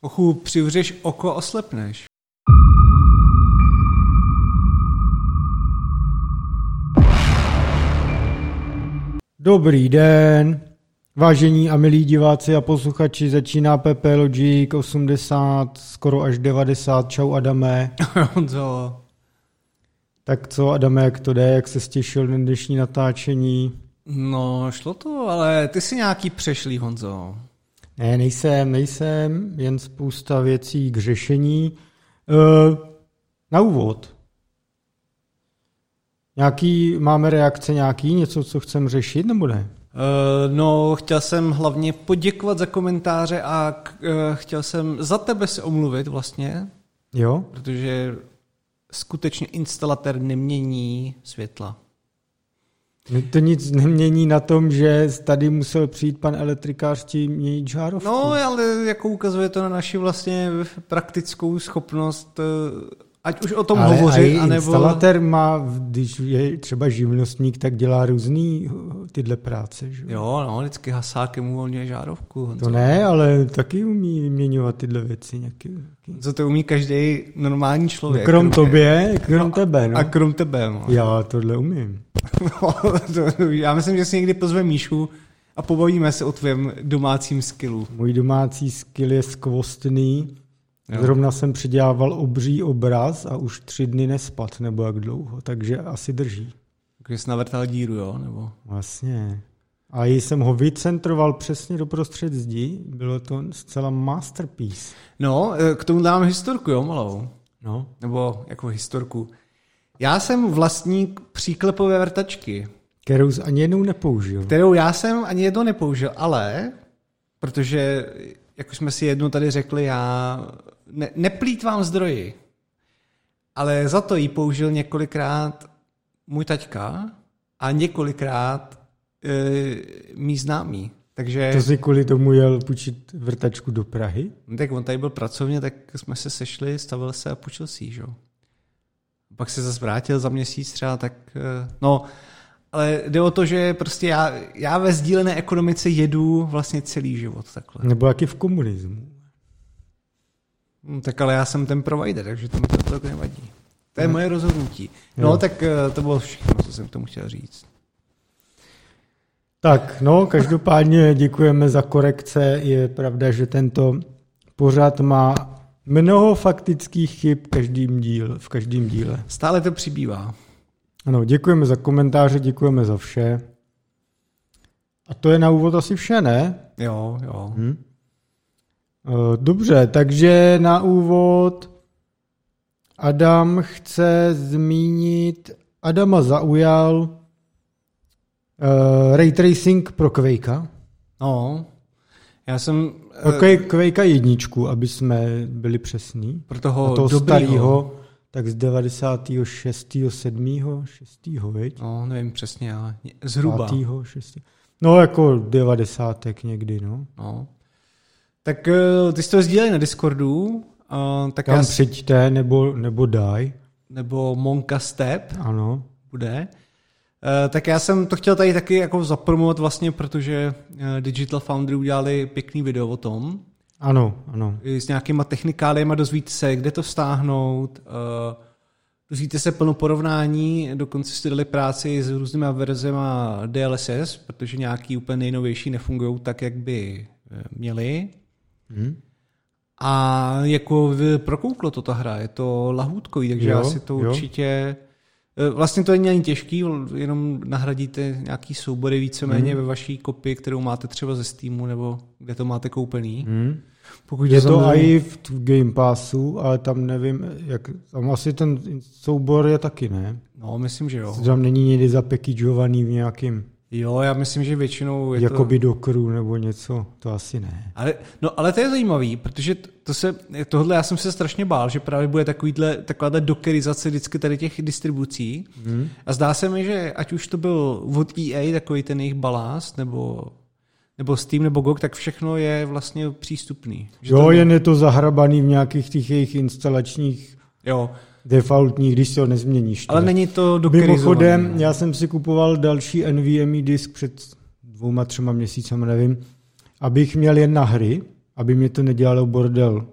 Ochu, přivřeš oko, oslepneš. Dobrý den, vážení a milí diváci a posluchači, začíná PP Logic 80, skoro až 90, čau Adame. Honzo. Tak co Adame, jak to jde, jak se stěšil na dnešní natáčení? No, šlo to, ale ty si nějaký přešlý, Honzo. Ne, nejsem, nejsem, jen spousta věcí k řešení. E, na úvod. Nějaký, máme reakce nějaký, něco, co chcem řešit, nebo ne? Uh, no, chtěl jsem hlavně poděkovat za komentáře a k, uh, chtěl jsem za tebe se omluvit vlastně, Jo? protože skutečně instalatér nemění světla. To nic nemění na tom, že tady musel přijít pan elektrikář tím měnit žárovku. No, ale jako ukazuje to na naši vlastně praktickou schopnost, uh, ať už o tom Ale hovořit, a anebo... instalatér má, když je třeba živnostník, tak dělá různý uh, tyhle práce. Že? Jo, no, vždycky hasákem uvolňuje žárovku. Honzo. To ne, ale taky umí vyměňovat tyhle věci. Nějaký, nějaký. Co to umí každý normální člověk. Krom tobě, krom tebe. No. A krom tebe, no. Já tohle umím. No, já myslím, že si někdy pozve Míšu a pobavíme se o tvém domácím skillu. Můj domácí skill je skvostný. Jo. Zrovna jsem předělával obří obraz a už tři dny nespad, nebo jak dlouho, takže asi drží. Takže jsi navrtal díru, jo? Nebo... Vlastně. A jsem ho vycentroval přesně do prostřed zdi. Bylo to zcela masterpiece. No, eh, k tomu dám historku, jo, malou. No. Nebo jako historku. Já jsem vlastník příklepové vrtačky, Kterou jsi ani jednou nepoužil. kterou já jsem ani jednou nepoužil, ale protože, jak už jsme si jednou tady řekli, já ne, neplýtvám zdroji, ale za to ji použil několikrát můj taťka a několikrát e, mý známý. Takže To si kvůli tomu jel půjčit vrtačku do Prahy? no, tak on tady byl pracovně, tak jsme se sešli, stavil se a půjčil si ji, že? jo. Pak se zase vrátil za měsíc třeba, tak e, no, ale jde o to, že prostě já, já ve sdílené ekonomice jedu vlastně celý život takhle. Nebo jaký v komunismu? Hm, Tak ale já jsem ten provider, takže to mi to tak nevadí. To je moje rozhodnutí. No, Jo. tak eh, to bylo všechno, co jsem k tomu chtěl říct. Tak, no, každopádně děkujeme za korekce. Je pravda, že tento pořad má mnoho faktických chyb každým díl, v každém díle. Stále to přibývá. Ano, děkujeme za komentáře, děkujeme za vše. A to je na úvod asi vše, ne? Jo, jo. Hm? Eh, Dobře, takže na úvod Adam chce zmínit, Adama zaujal uh, ray tracing pro Quakea. No, já jsem Quake- Quakea jedničku, aby jsme byli přesní. pro toho, A toho starého, tak z 96. 7. 6. viď? No, nevím přesně, ale zhruba. 5. 6. No jako 90. někdy, no. No. Tak eh, ty jsi to sdíleli na Discordu, uh, tak Tam já, přijďte nebo, nebo daj, nebo Monka Step ano. bude. Uh, tak já jsem to chtěl tady taky jako zapromovat vlastně, protože uh, Digital Foundry udělali pěkný video o tom, Ano, ano. s nějakýma technikáliema, dozvíte se, kde to stáhnout, uh, dozvíte se plno porovnání, dokonce si dali práci s různýma verzema DLSS, protože nějaký úplně nejnovější nefungují tak, jak by eh, měli. Hm? A jako prokouklo to ta hra, je to lahůdkový, takže Jo, já si to jo. určitě... eh, Vlastně to není ani těžký, jenom nahradíte nějaký soubory víceméně Mhm. ve vaší kopii, kterou máte třeba ze Steamu nebo kde to máte koupený. Hm? Pokud Je to i v Game Passu, ale tam nevím, jak, tam asi ten soubor je taky, ne? No, myslím, že jo. Tam není někdy zapackageovaný v nějakým, Jo, já myslím, že většinou je jakoby to... dokru nebo něco, to asi ne. Ale, no, ale to je zajímavý, protože to se, tohle já jsem se strašně bál, že právě bude takovýhle, takováhle dokerizace vždycky tady těch distribucí. Hm? A zdá se mi, že ať už to byl od EA, takový ten jejich balast, nebo, nebo Steam, nebo GOG, tak všechno je vlastně přístupný. Že Jo, to, jen je to zahrabaný v nějakých těch jejich instalačních jo, defaultních, když si ho nezměníš. ale není to dokerizovaný. Mimochodem, já jsem si kupoval další NVMe disk před dvouma, třema měsícema, nevím, abych měl jen na hry aby mě to nedělalo bordel.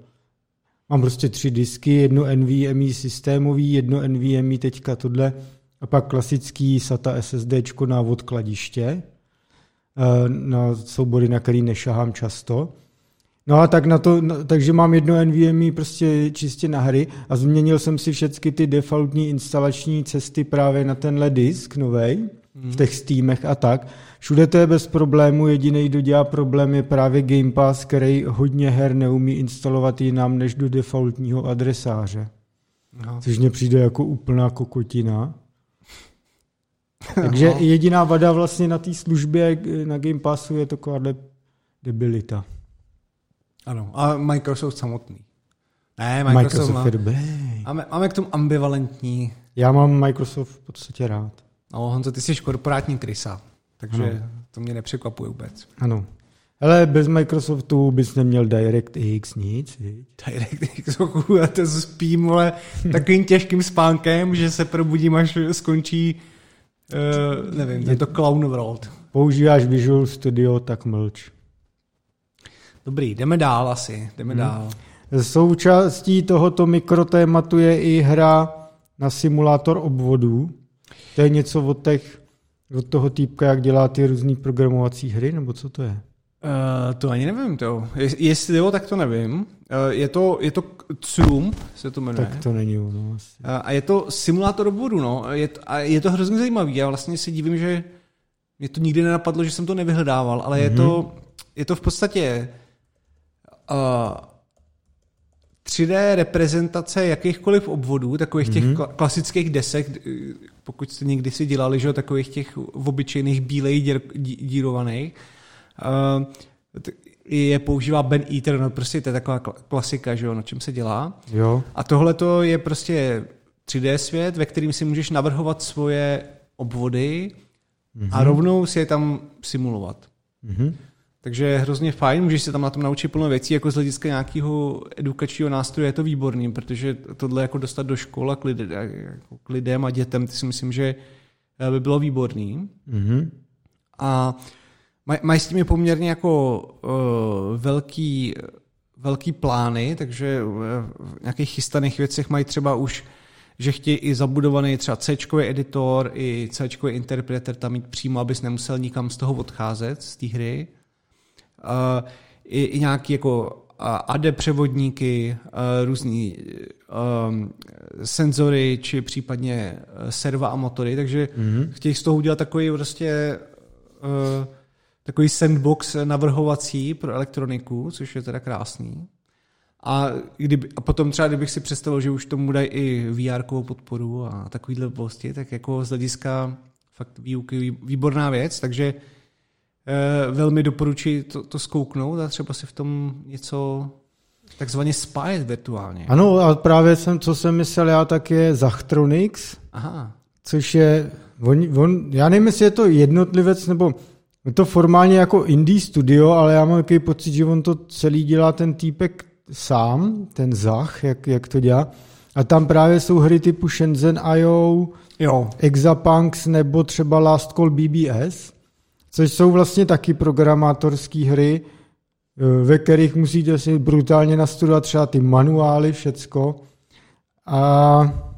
Mám prostě tři disky, jedno NVMe systémový, jedno NVMe teďka tohle a pak klasický SATA SSD na odkladiště, eh, na soubory, na který nešahám často. No a tak na to, takže mám jedno NVMe prostě čistě na hry a změnil jsem si všechny ty defaultní instalační cesty právě na tenhle disk novej, hmm. v těch Steamech a tak. Všude to je bez problému, jediný, kdo dělá problém, je právě Game Pass, který hodně her neumí instalovat jinam než do defaultního adresáře. No. Což mně přijde jako úplná kokotina. Takže no. jediná vada vlastně na té službě na Game Passu je takováhle debilita. Ano, a Microsoft samotný. Ne, Microsoft, Microsoft má, je dobrý. Máme, máme k tomu ambivalentní. Já mám Microsoft v podstatě rád. No, Honzo, ty jsi korporátní krysa, takže ano. to mě nepřekvapuje vůbec. Ano. Ale bez Microsoftu bys neměl DirectX nic? DirectX, já to spím, ale takovým těžkým spánkem, že se probudím, až skončí, uh, nevím, je to Clown World. Používáš Visual Studio, tak mlč. Dobrý, jdeme dál asi, jdeme hmm. dál. Součástí tohoto mikrotématu je i hra na simulátor obvodů. To je něco od, těch, od toho týpka, jak dělá ty různé programovací hry, nebo co to je? Uh, to ani nevím, to. Je, jestli jo, tak to nevím. Uh, je to, je to Zoom, se to jmenuje. Tak to není ono. Uh, a je to simulátor obvodu, no. Je, a je to hrozně zajímavý. Já vlastně si divím, že mě to nikdy nenapadlo, že jsem to nevyhledával, ale mm-hmm. je, to, mhm. je to v podstatě 3D reprezentace jakýchkoliv obvodů, takových těch mm-hmm. klasických desek, pokud jste někdy si dělali, že takových těch obyčejných bílej dír, dírovaných, uh, je používá Ben Eater, no prostě to je taková klasika, že jo, na čem se dělá. Jo. A tohle to je prostě 3D svět, ve kterým si můžeš navrhovat svoje obvody mm-hmm. a rovnou si je tam simulovat. Mm-hmm. Takže je hrozně fajn, můžeš se tam na tom naučit plno věcí, jako z hlediska nějakého edukačního nástroje je to výborný, protože tohle jako dostat do škol a k, lidem, jako k lidem a dětem, ty si myslím, že eh, by bylo výborný. Mm-hmm. A mají maj s tím poměrně jako uh, velký, velký plány, takže v nějakých chystaných věcech mají třeba už že chtějí i zabudovaný třeba C editor, i C interpreter tam mít přímo, abys nemusel nikam z toho odcházet, z té hry i, i nějaký jako AD převodníky, různý um, senzory, či případně e, serva a motory, takže mm-hmm. chtějí z toho udělat takový prostě uh, takový sandbox navrhovací pro elektroniku, což je teda krásný. A, kdyby, a potom třeba, kdybych si představil, že už tomu dají i vr podporu a takovýhle vlastně, tak jako z hlediska fakt výuky výborná věc, takže Eh, velmi doporučuji to, to zkouknout a třeba si v tom něco takzvaně spájet virtuálně. Ano, a právě jsem, co jsem myslel já, tak je Zachtronics, Aha. což je, on, on, já nevím, jestli je to jednotlivec, nebo je to formálně jako indie studio, ale já mám takový pocit, že on to celý dělá ten týpek sám, ten Zach, jak, jak to dělá. A tam právě jsou hry typu Shenzhen IO, jo. Exapunks nebo třeba Last Call BBS což jsou vlastně taky programátorské hry, eh, ve kterých musíte si brutálně nastudovat třeba ty manuály, všecko. A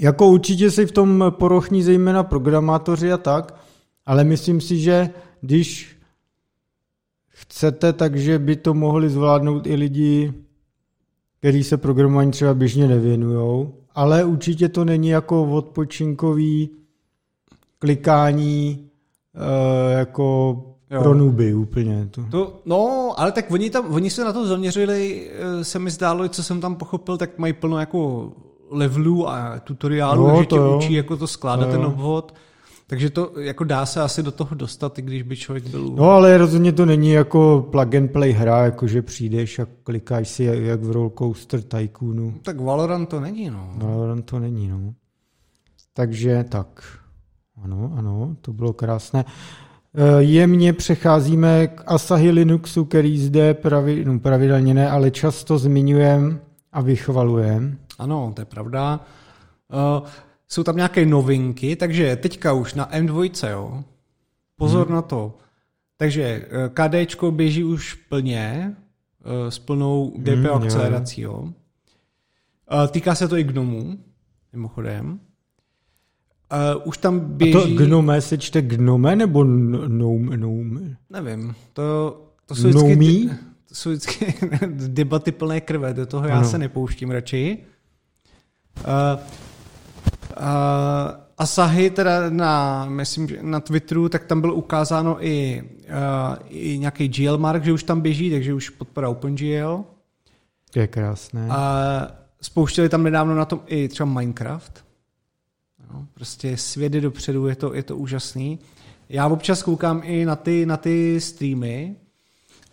jako určitě si v tom porochní zejména programátoři a tak, ale myslím si, že když chcete, takže by to mohli zvládnout i lidi, kteří se programování třeba běžně nevěnují, ale určitě to není jako odpočinkový klikání uh, jako jo. pro nuby úplně. To. To, no, ale tak oni, tam, oni se na to zaměřili, eh, se mi zdálo, co jsem tam pochopil, tak mají plno jako levelů a tutoriálů, no, že tě jo. učí jako to skládat to ten obvod. Takže to jako dá se asi do toho dostat, i když by člověk byl... No ale rozhodně to není jako plug and play hra, jako že přijdeš a klikáš si jak v Roll Coaster Tycoonu. Tak Valorant to není, no. Valorant to není, no. Takže tak. Ano, ano, to bylo krásné. Eh, jemně přecházíme k Asahi Linuxu, který zde pravi, no, pravidelně ne, ale často zmiňujeme a vychvalujeme. Ano, to je pravda. Uh, jsou tam nějaké novinky, takže teďka už na M2, jo. Pozor hmm. na to. Takže eh, KD běží už plně, s plnou DPO mm, akcelerací. Jo. Týká se to i gnomů, mimochodem. Uh, už tam běží... A to gnome se čte gnome nebo gnome? gnome? Nevím. To, to jsou vždycky, to jsou vždycky debaty plné krve, do toho já ano. se nepouštím radši. Uh, uh, Asahi teda na, myslím, na Twitteru, tak tam bylo ukázáno i, uh, i nějaký GL mark, že už tam běží, takže už podpora OpenGL. To je krásné. A spouštěli tam nedávno na tom i třeba Minecraft. No, prostě svět je dopředu, je to, je to úžasný. Já občas koukám i na ty, na ty streamy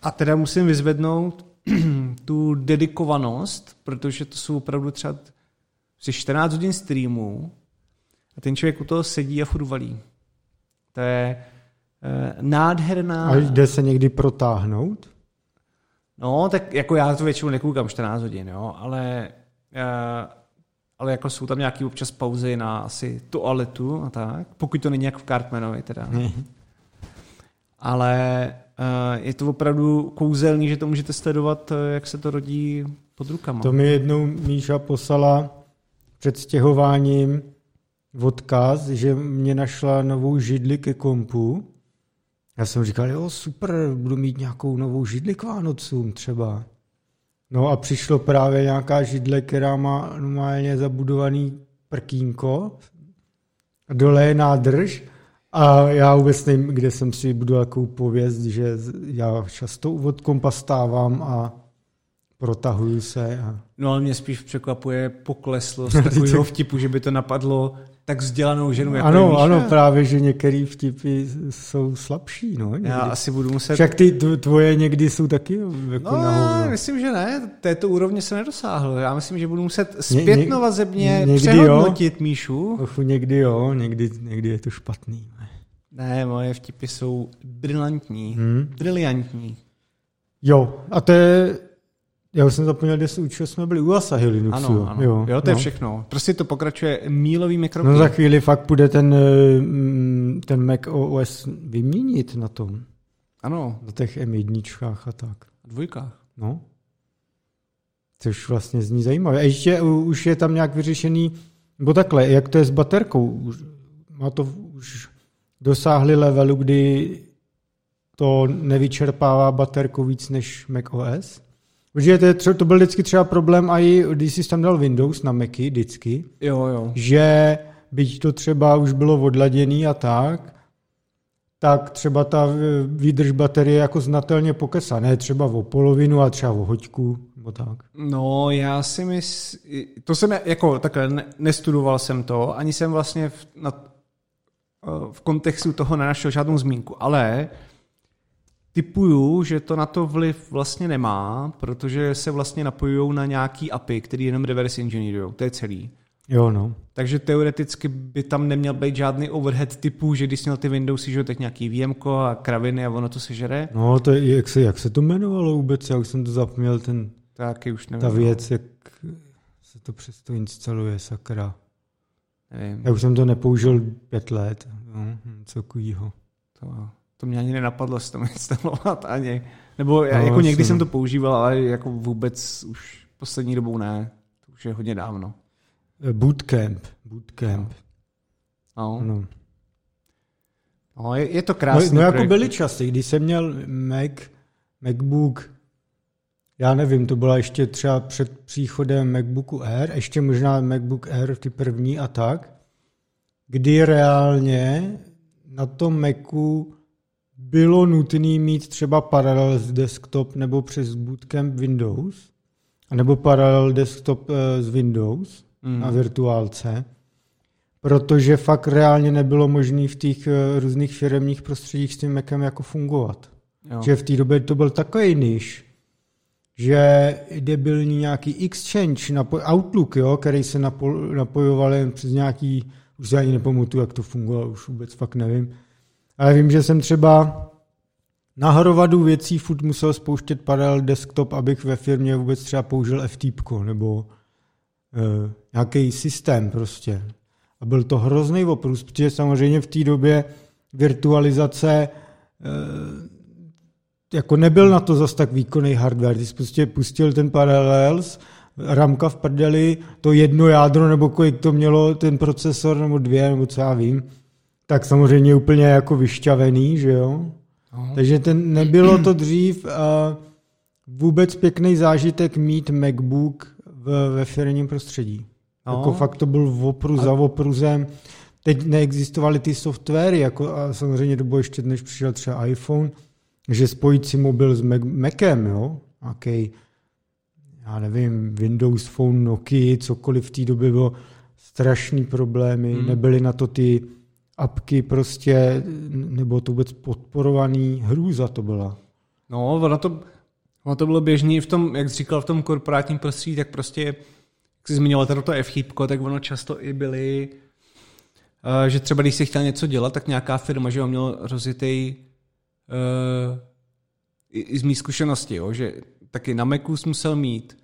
a teda musím vyzvednout tu dedikovanost, protože to jsou opravdu třeba 14 hodin streamů a ten člověk u toho sedí a furt valí. To je eh, nádherná... A jde se někdy protáhnout? No, tak jako já to většinou nekoukám 14 hodin, jo, ale, eh, ale jako jsou tam nějaký občas pauzy na asi toaletu a tak, pokud to není jak v Cartmanovi teda. Ale eh, je to opravdu kouzelný, že to můžete sledovat, eh, jak se to rodí pod rukama. To mi jednou Míša poslala před stěhováním odkaz, že mě našla novou židli ke kompu. Já jsem říkal, jo, super, budu mít nějakou novou židli k Vánocům třeba. No a přišlo právě nějaká židle, která má normálně zabudovaný prkínko, a dole je nádrž a já vůbec nevím, kde jsem si budoval takovou pověst, že já často od kompa stávám a protahuju se. A... No ale mě spíš překvapuje pokleslost takového vtipu, že by to napadlo tak vzdělanou ženu jako Ano, ano, právě, že některé vtipy jsou slabší. No, někdy. Já asi budu muset... Však ty tvoje někdy jsou taky jako No, nahoru. myslím, že ne. Této úrovně se nedosáhl. Já myslím, že budu muset zpětnovazebně ně, přehodnotit jo. Míšu. Ochu, někdy jo, někdy, někdy je to špatný. Ne, moje vtipy jsou brilantní. Hmm. Briliantní. Jo, a to je já už jsem zapomněl, kde se učil, jsme byli u Asahi Linuxu. Ano, ano. Jo, jo, to je no. všechno. Prostě to pokračuje mílovými kroky. No za chvíli fakt bude ten, eh, ten Mac OS vyměnit na tom. Ano. Na těch M1 a tak. Dvojkách. No. Což vlastně zní zajímavé. A ještě už je tam nějak vyřešený, nebo takhle, jak to je s baterkou? Má to už dosáhli levelu, kdy to nevyčerpává baterku víc než Mac OS? Protože to, třeba, to byl vždycky třeba problém, i když jsi tam dal Windows na Macy, vždycky, jo, jo. že byť to třeba už bylo odladěný a tak, tak třeba ta výdrž baterie jako znatelně pokesá. Ne třeba o polovinu, a třeba o hoďku, nebo tak. No, já si myslím, to jsem jako takhle, ne, nestudoval jsem to, ani jsem vlastně v, na, v kontextu toho nenašel žádnou zmínku, ale typuju, že to na to vliv vlastně nemá, protože se vlastně napojují na nějaký API, který jenom reverse engineerují. To je celý. Jo, no. Takže teoreticky by tam neměl být žádný overhead typu, že když měl ty Windowsy, že teď nějaký VM a kraviny a ono to se žere. No, to je, jak, se, jak se to jmenovalo vůbec? Já už jsem to zapomněl, ten, Taky už nevím. ta věc, jak se to přesto instaluje, sakra. Nevím. Já už jsem to nepoužil pět let. No, co takovýho. To to mě ani nenapadlo si to instalovat ani. Nebo já, no, jako někdy jsem to používal, ale jako vůbec už poslední dobou ne. To už je hodně dávno. Eh, bootcamp. Bootcamp. No. no. No, je, je to krásné. No, no jako byly časy, když jsem měl Mac, MacBook, já nevím, to byla ještě třeba před příchodem MacBooku Air, ještě možná MacBook Air, ty první a tak, kdy reálně na tom Macu bylo nutné mít třeba Parallels desktop nebo přes Bootcamp Windows, nebo Parallel desktop eh, z Windows mm. na virtuálce, protože fakt reálně nebylo možné v těch eh, různých firmních prostředích s tím Macem jako fungovat. Jo. Že v té době to byl takový níž, že debilní nějaký Exchange, Outlook, jo, který se napojoval jen přes nějaký, už si ani nepamatuju, jak to fungovalo, už vůbec fakt nevím, ale vím, že jsem třeba na hromadu věcí furt musel spouštět paralel desktop, abych ve firmě vůbec třeba použil FTP nebo uh, nějaký systém prostě. A byl to hrozný oprus, protože samozřejmě v té době virtualizace uh, jako nebyl na to zas tak výkonný hardware. Jsi prostě pustil ten Parallels, ramka v prdeli, to jedno jádro, nebo kolik to mělo, ten procesor, nebo dvě, nebo co já vím, tak samozřejmě úplně jako vyšťavený, že jo? Aha. Takže ten, nebylo to dřív a vůbec pěkný zážitek mít MacBook v, ve firmním prostředí. No. Jako fakt to byl opru za opruzem. Teď neexistovaly ty softwary, jako a samozřejmě to bylo ještě, než přišel třeba iPhone, že spojit si mobil s Mac, Macem, jo, okay. já nevím, Windows Phone, Nokia, cokoliv v té době bylo strašný problémy, hmm. nebyly na to ty apky prostě, nebo to vůbec podporovaný hrůza to byla. No, ono to, ono to bylo běžný v tom, jak jsi říkal, v tom korporátním prostředí, tak prostě, jak jsi zmiňoval tady to f tak ono často i byly, uh, že třeba když jsi chtěl něco dělat, tak nějaká firma, že ho měl rozjetý uh, i, i z mý zkušenosti, jo, že taky na Macu jsi musel mít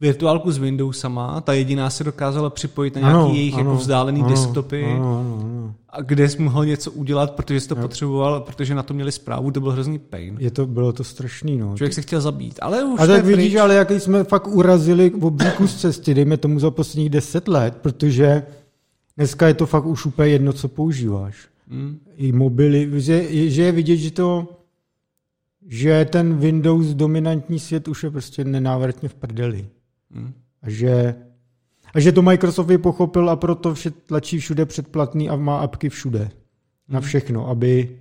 virtuálku s Windowsama, ta jediná se dokázala připojit na nějaký ano, jejich jako ano, jako vzdálený ano, desktopy, ano, ano, ano. a kde jsi mohl něco udělat, protože jsi to jo. potřeboval, protože na to měli zprávu, to byl hrozný pain. Je to, bylo to strašný, no. Člověk se chtěl zabít, ale už A tak vidíš, pryč. ale jak jsme fakt urazili v obříku z cesty, dejme tomu za posledních deset let, protože dneska je to fakt už úplně jedno, co používáš. Hmm. I mobily, že, že je vidět, že to že ten Windows dominantní svět už je prostě nenávratně v prdeli. Hmm. A, že, a že to Microsoft je pochopil a proto vše tlačí všude předplatný a má apky všude. Hmm. Na všechno, aby,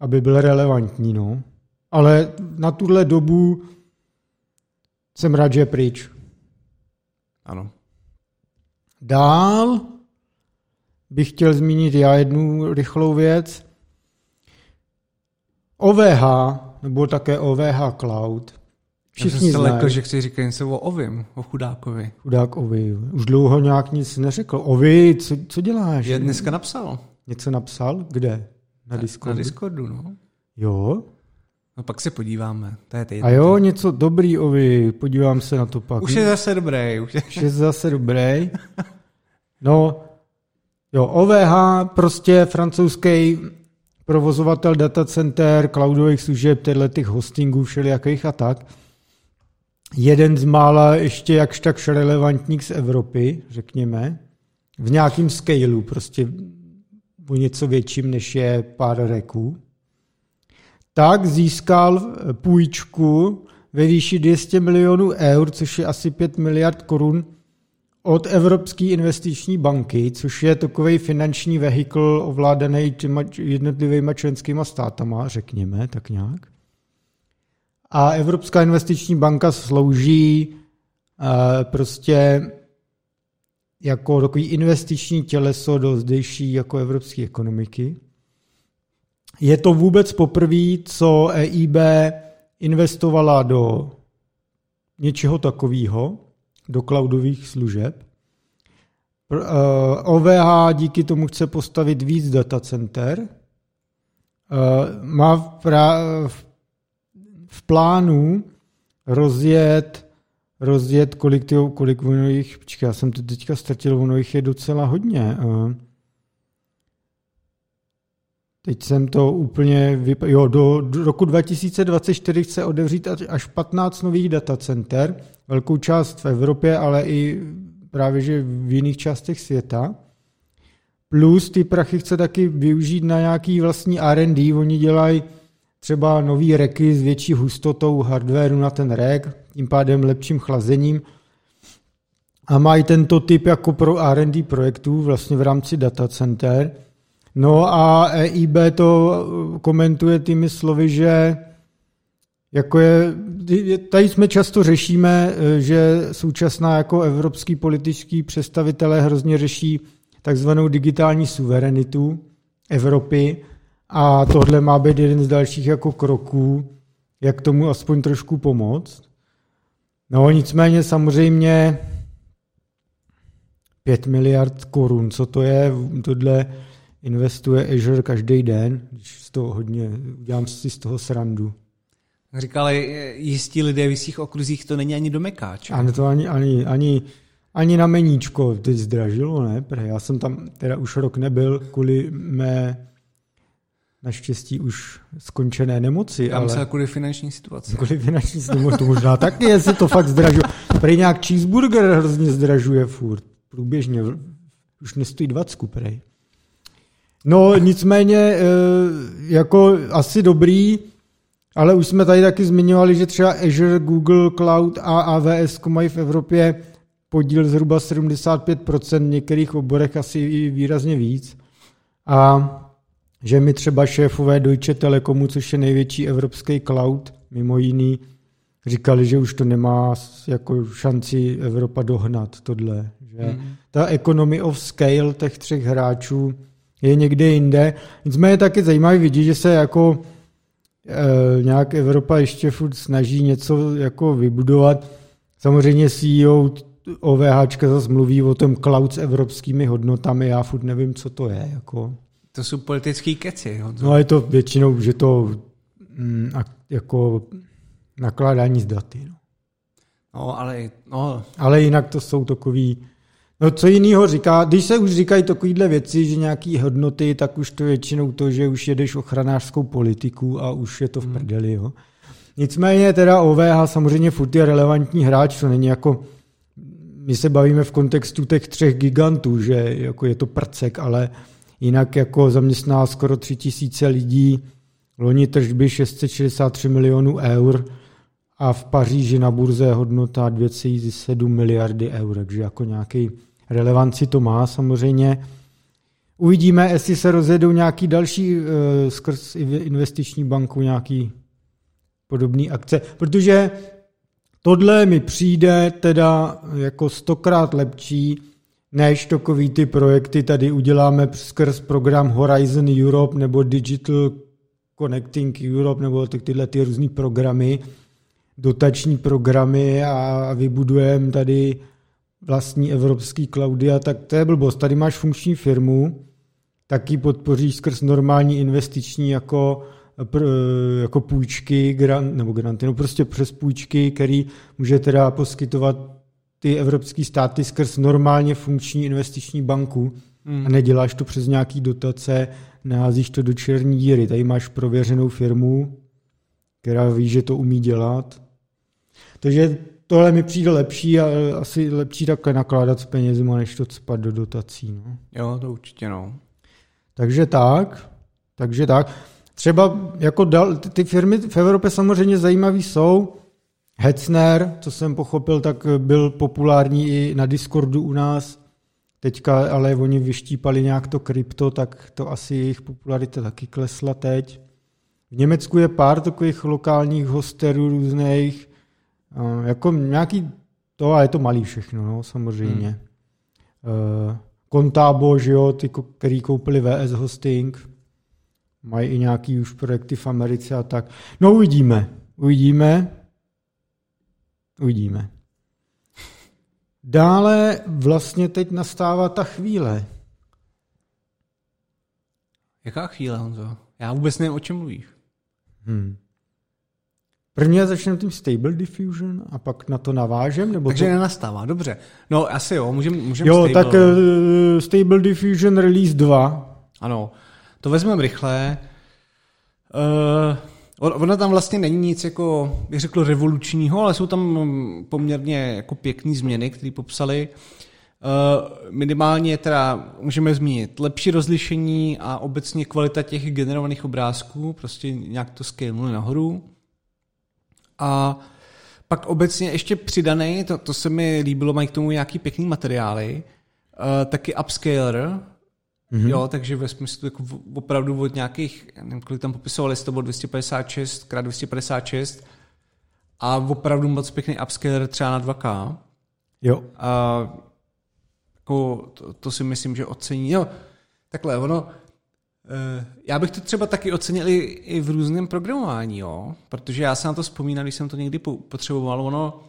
aby byl relevantní. No. Ale na tuhle dobu jsem rád, že je pryč. Ano. Dál bych chtěl zmínit já jednu rychlou věc. OVH, nebo také OVH Cloud, Všichni Já jsem se lekl, že chci říkat něco o Ovim, o chudákovi. Chudák Ovi. Už dlouho nějak nic neřekl. Ovi, co, co děláš? Je dneska napsal. Něco napsal? Kde? Na Discordu? Na Discordu, no. Jo? No pak se podíváme. To je A jo, něco dobrý, Ovi. Podívám se na to pak. Už je zase dobrý. Už je, už je zase dobrý. No, jo, OVH, prostě francouzský provozovatel datacenter, cloudových služeb, těch hostingů všelijakých a tak jeden z mála ještě jakž takž relevantních z Evropy, řekněme, v nějakém scaleu, prostě o něco větším, než je pár reků, tak získal půjčku ve výši 200 milionů eur, což je asi 5 miliard korun, od Evropské investiční banky, což je takový finanční vehikl ovládaný těma jednotlivými členskými státama, řekněme, tak nějak. A Evropská investiční banka slouží uh, prostě jako takový investiční těleso do zdejší jako evropské ekonomiky. Je to vůbec poprvé, co EIB investovala do něčeho takového, do cloudových služeb. OVH eh, díky tomu chce postavit víc datacenter. Eh, má v v plánu rozjet, rozjet kolik, tyjo, kolik ono jich, počkej, já jsem to teďka ztratil, ono jich je docela hodně. Teď jsem to úplně, vyp... jo, do, do roku 2024 chce odevřít až 15 nových datacenter, velkou část v Evropě, ale i právě že v jiných částech světa. Plus ty prachy chce taky využít na nějaký vlastní R&D, oni dělají třeba nový reky s větší hustotou hardwareu na ten rek, tím pádem lepším chlazením a mají tento typ jako pro R&D projektů vlastně v rámci data center. No a EIB to komentuje tými slovy, že jako je, tady jsme často řešíme, že současná jako evropský politický představitelé hrozně řeší takzvanou digitální suverenitu Evropy a tohle má být jeden z dalších jako kroků, jak tomu aspoň trošku pomoct. No nicméně samozřejmě 5 miliard korun, co to je, tohle investuje Azure každý den, když z toho hodně, udělám si z toho srandu. Říkal, jistí lidé v jistých okruzích to není ani do mekáč. Ano, to ani, ani, ani, ani na meníčko teď zdražilo, ne? Já jsem tam teda už rok nebyl kvůli mé naštěstí už skončené nemoci. Tam ale... se kvůli finanční situaci. Kvůli finanční situaci, to možná taky, jestli to fakt zdražuje. Prej nějak cheeseburger hrozně zdražuje furt. Průběžně. Už nestojí 20 prej. No nicméně, eh, jako asi dobrý, ale už jsme tady taky zmiňovali, že třeba Azure, Google Cloud a AWS mají v Evropě podíl zhruba 75%, v některých oborech asi i výrazně víc. A že mi třeba šéfové Deutsche Telekomu, což je největší evropský cloud, mimo jiný, říkali, že už to nemá jako šanci Evropa dohnat tohle. Že mm. Ta economy of scale těch třech hráčů je někde jinde. Nicméně taky zajímavé vidět, že se jako e, nějak Evropa ještě furt snaží něco jako vybudovat. Samozřejmě CEO OVH zase mluví o tom cloud s evropskými hodnotami, já furt nevím, co to je. Jako. To jsou politické keci. Jo. No je to většinou, že to mm, jako nakládání s daty. No. No, ale, no. ale jinak to jsou takový No co jiného říká, když se už říkají takovýhle věci, že nějaký hodnoty, tak už to většinou to, že už jedeš ochranářskou politiku a už je to v hmm. prdeli. Jo. Nicméně teda OVH samozřejmě furt je relevantní hráč, to není jako, my se bavíme v kontextu těch třech gigantů, že jako je to prcek, ale jinak jako zaměstná skoro tři tisíce lidí, loni tržby 663 milionů eur a v Paříži na burze hodnota 2,7 miliardy eur, takže jako nějaký relevanci to má samozřejmě. Uvidíme, jestli se rozjedou nějaký další uh, skrz investiční banku nějaký podobný akce, protože tohle mi přijde teda jako stokrát lepší, než takový ty projekty tady uděláme skrz program Horizon Europe nebo Digital Connecting Europe nebo tyhle ty různé programy, dotační programy a vybudujeme tady vlastní evropský cloudy a tak to je blbost. Tady máš funkční firmu, taky podpoříš skrz normální investiční jako, jako půjčky, grant, nebo granty, no prostě přes půjčky, který může teda poskytovat ty evropské státy skrz normálně funkční investiční banku mm. a neděláš to přes nějaký dotace, neházíš to do černí díry. Tady máš prověřenou firmu, která ví, že to umí dělat. Takže tohle mi přijde lepší a asi lepší takhle nakládat s penězma, než to spat do dotací. No. Jo, to určitě no. Takže tak, takže tak. Třeba jako dal, ty firmy v Evropě samozřejmě zajímavý jsou. Hetzner, co jsem pochopil, tak byl populární i na Discordu u nás. Teďka ale oni vyštípali nějak to krypto, tak to asi jejich popularita taky klesla teď. V Německu je pár takových lokálních hosterů různých, jako nějaký to, a je to malý všechno, no, samozřejmě. Hmm. Uh, Contabo, že jo, ty, který koupili VS Hosting, mají i nějaký už projekty v Americe a tak. No uvidíme, uvidíme, uvidíme. Dále vlastně teď nastává ta chvíle. Jaká chvíle, Honzo? Já vůbec nevím, o čem mluvíš. Hmm. První začneme tím Stable Diffusion a pak na to navážem? Nebo Takže to... nenastává, dobře. No asi jo, můžeme můžem Jo, stable. tak uh, Stable Diffusion Release 2. Ano, to vezmeme rychle. Uh, ona tam vlastně není nic jako, bych řekl, revolučního, ale jsou tam poměrně jako pěkné změny, které popsali. Uh, minimálně teda můžeme zmínit lepší rozlišení a obecně kvalita těch generovaných obrázků, prostě nějak to scalnuli nahoru. A pak obecně ještě přidaný, to, to se mi líbilo, mají k tomu nějaký pěkný materiály, uh, taky upscaler, Mm-hmm. Jo, takže ve smyslu jako opravdu od nějakých, nevím, kolik tam popisovali, to bylo 256 x 256 a opravdu moc pěkný upscaler třeba na 2K. Jo. A jako to, to, si myslím, že ocení. Jo, takhle, ono, Eh, já bych to třeba taky ocenil i, i v různém programování, jo? protože já se na to vzpomínám, když jsem to někdy potřeboval, ono,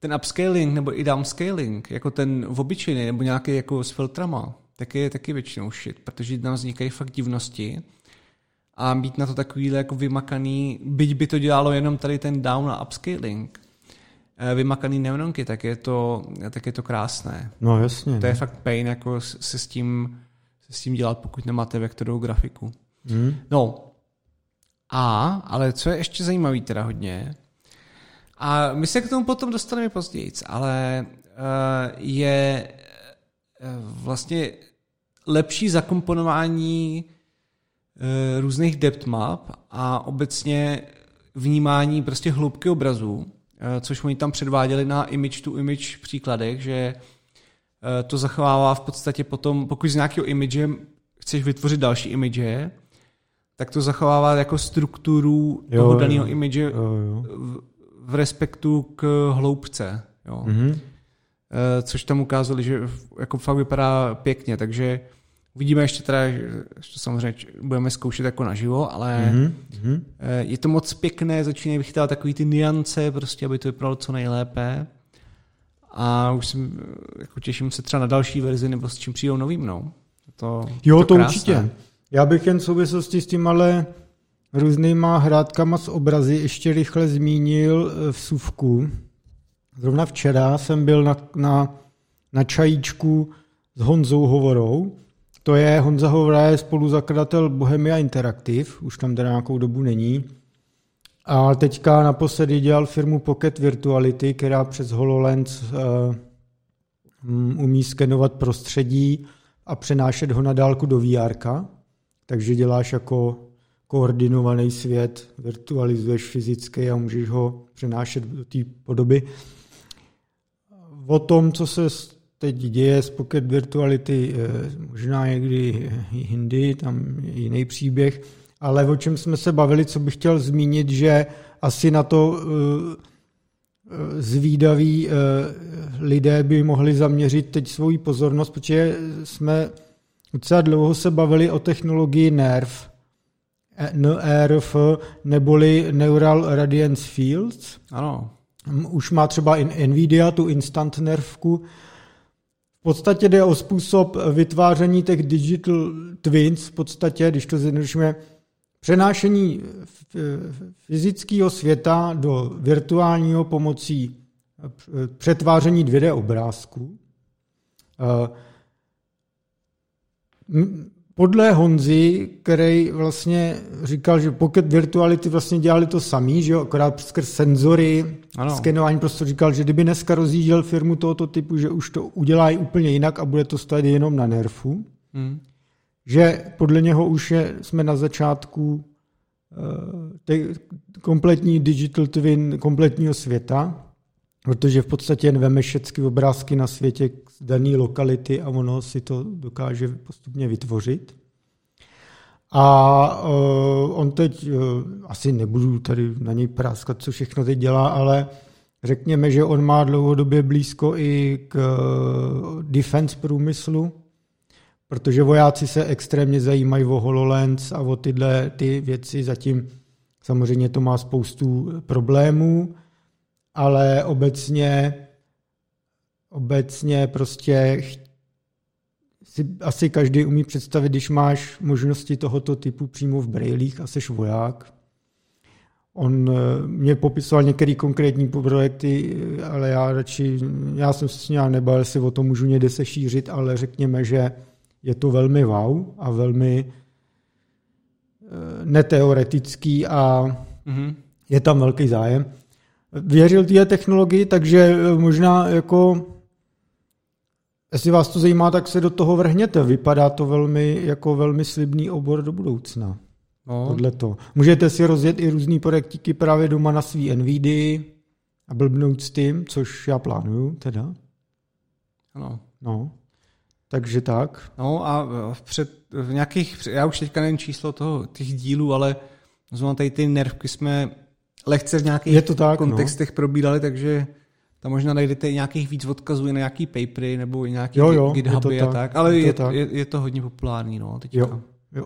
ten upscaling nebo i downscaling, jako ten v obyčejný nebo nějaký jako s filtrama, tak je taky většinou shit, protože tam vznikají fakt divnosti a být na to takovýhle jako vymakaný, byť by to dělalo jenom tady ten down a upscaling, eh, vymakaný neuronky, tak je to, tak je to krásné. No jasně. To je ne? fakt pain jako se s tím s tím dělat, pokud nemáte vektorovou grafiku. Hmm. No, a, ale co je ještě zajímavý teda hodně, a my se k tomu potom dostaneme později, ale uh, je vlastně lepší zakomponování uh, různých depth map a obecně vnímání prostě hloubky obrazu, uh, což oni tam předváděli na image to image příkladech, že uh, to zachovává v podstatě potom, pokud z nějakého image chceš vytvořit další image, tak to zachovává jako strukturu jo, toho daného image jo, jo. V, v respektu k hloubce. Jo. Mm-hmm. Což tam ukázali, že jako fakt vypadá pěkně, takže uvidíme ještě teda, že to samozřejmě budeme zkoušet jako naživo, ale mm-hmm. je to moc pěkné, začínají vychytávat takový ty niance, prostě, aby to vypadalo co nejlépe. A už jsem, jako těším se třeba na další verzi, nebo s čím přijdou novým, no. To, jo, to, to určitě. Já bych jen v souvislosti s tím ale různýma hrádkama z obrazy ještě rychle zmínil eh, v Suvku. Zrovna včera jsem byl na, na, na čajíčku s Honzou Hovorou. To je, Honza Hovora je spoluzakladatel Bohemia Interactive, už tam teda nějakou dobu není. A teďka naposledy dělal firmu Pocket Virtuality, která přes HoloLens uh, umí skenovat prostředí a přenášet ho na dálku do VR. Takže děláš jako koordinovaný svět, virtualizuješ fyzicky a můžeš ho přenášet do té podoby. O tom, co se teď děje s Pocket Virtuality, eh, možná někdy jindy, tam je jiný příběh, ale o čem jsme se bavili, co bych chtěl zmínit, že asi na to eh, eh, zvídaví lidé by mohli zaměřit teď svoji pozornost, protože jsme docela dlouho se bavili o technologii NERV, NRF, neboli Neural Radiance Fields. Ano. Už má třeba NVIDIA tu instant nervku. V podstatě jde o způsob vytváření těch digital twins, v podstatě, když to zjednodušíme, přenášení fyzického světa do virtuálního pomocí přetváření 2D obrázků. Podle Honzy, který vlastně říkal, že Pocket Virtuality vlastně dělali to samý, že jo, akorát skrz senzory, ano. skenování, prostě říkal, že kdyby dneska rozjížděl firmu tohoto typu, že už to udělají úplně jinak a bude to stát jenom na nerfu. Hmm. Že podle něho už je, jsme na začátku uh, kompletní digital twin kompletního světa, protože v podstatě jen veme všechny obrázky na světě z dané lokality a ono si to dokáže postupně vytvořit. A uh, on teď, uh, asi nebudu tady na něj práskat, co všechno teď dělá, ale řekněme, že on má dlouhodobě blízko i k uh, defense průmyslu, protože vojáci se extrémně zajímají o HoloLens a o tyhle ty věci. Zatím samozřejmě to má spoustu problémů, ale obecně, obecně prostě si asi každý umí představit, když máš možnosti tohoto typu přímo v brailích a seš voják. On eh, mě popisoval některé konkrétní projekty, ale já radši, já jsem se s ním nebál, si o tom můžu někde se šířit, ale řekněme, že je to velmi wow a velmi eh, neteoretický a mm-hmm. je tam velký zájem věřil té technologii, takže eh, možná jako Jestli vás to zajímá, tak se do toho vrhněte. Vypadá to velmi jako velmi slibný obor do budoucna. No. Podle to. Můžete si rozjet i různý projektíky právě doma na svý NVD a blbnout s tím, což já plánuju teda. Ano. No. Takže tak. No a v, před, v nějakých, já už teďka nevím číslo toho, těch dílů, ale zrovna tady ty nervky jsme lehce v nějakých je to tak, no. kontextech no. probírali, takže tam možná najdete i nějakých víc odkazů na nějaký papery nebo i nějaký jo, jo, GitHuby a tak, tak. ale je to, je, je, je to hodně populární. No, teďka. Jo, jo.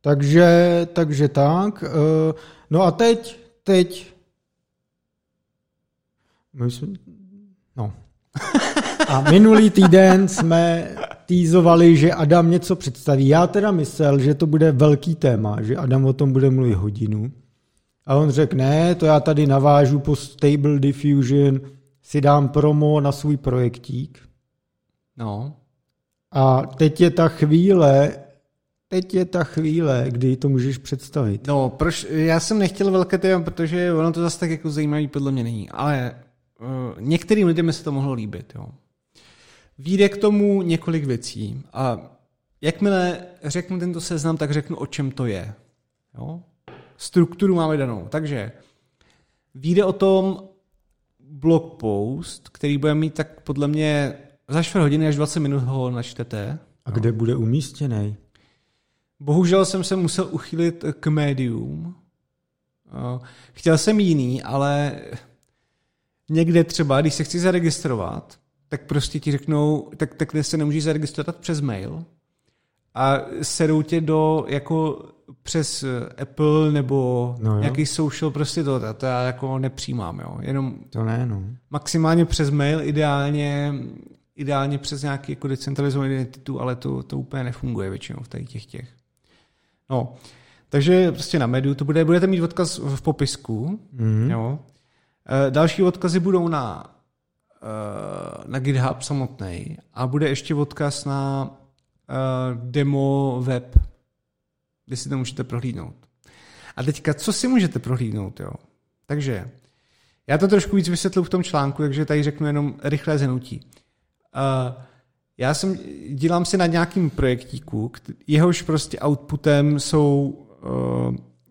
Takže, takže tak. Eh, no a teď, teď my jsme, no. A minulý týden jsme týzovali, že Adam něco představí. Já teda myslel, že to bude velký téma, že Adam o tom bude mluvit hodinu. A on řekl, ne, to já tady navážu po Stable Diffusion, si dám promo na svůj projektík. No. A teď je ta chvíle, teď je ta chvíle, kdy to můžeš představit. No, proč, já jsem nechtěl velké téma, protože ono to zase tak jako zajímavý podle mě není, ale uh, některým lidem se to mohlo líbit, jo. Výjde k tomu několik věcí a jakmile řeknu tento seznam, tak řeknu, o čem to je. Jo? Strukturu máme danou. Takže vyjde o tom blog post, který bude mít tak podle mě za 4 hodiny až 20 minut ho načtete. A kde bude umístěný? Bohužel jsem se musel uchylit k médium. Chtěl jsem jiný, ale někde třeba, když se chci zaregistrovat, tak prostě ti řeknou, tak takhle se nemůžeš zaregistrovat přes mail a sedou tě do jako přes Apple nebo no nějaký social prostě to, to já jako nepřijímám, jo. Jenom to ne, no. maximálně přes mail, ideálně, ideálně přes nějaký jako decentralizovaný identitu, ale to, to úplně nefunguje většinou v těch těch. No, takže prostě na medu to bude, budete mít odkaz v popisku, mm-hmm. jo. E, další odkazy budou na, e, na GitHub samotný a bude ještě odkaz na demo web, kde si to můžete prohlídnout. A teďka, co si můžete prohlídnout, jo? Takže, já to trošku víc vysvětlu v tom článku, takže tady řeknu jenom rychlé zhrnutí. Uh, já jsem, dělám si na nějakým projektíku, jehož prostě outputem jsou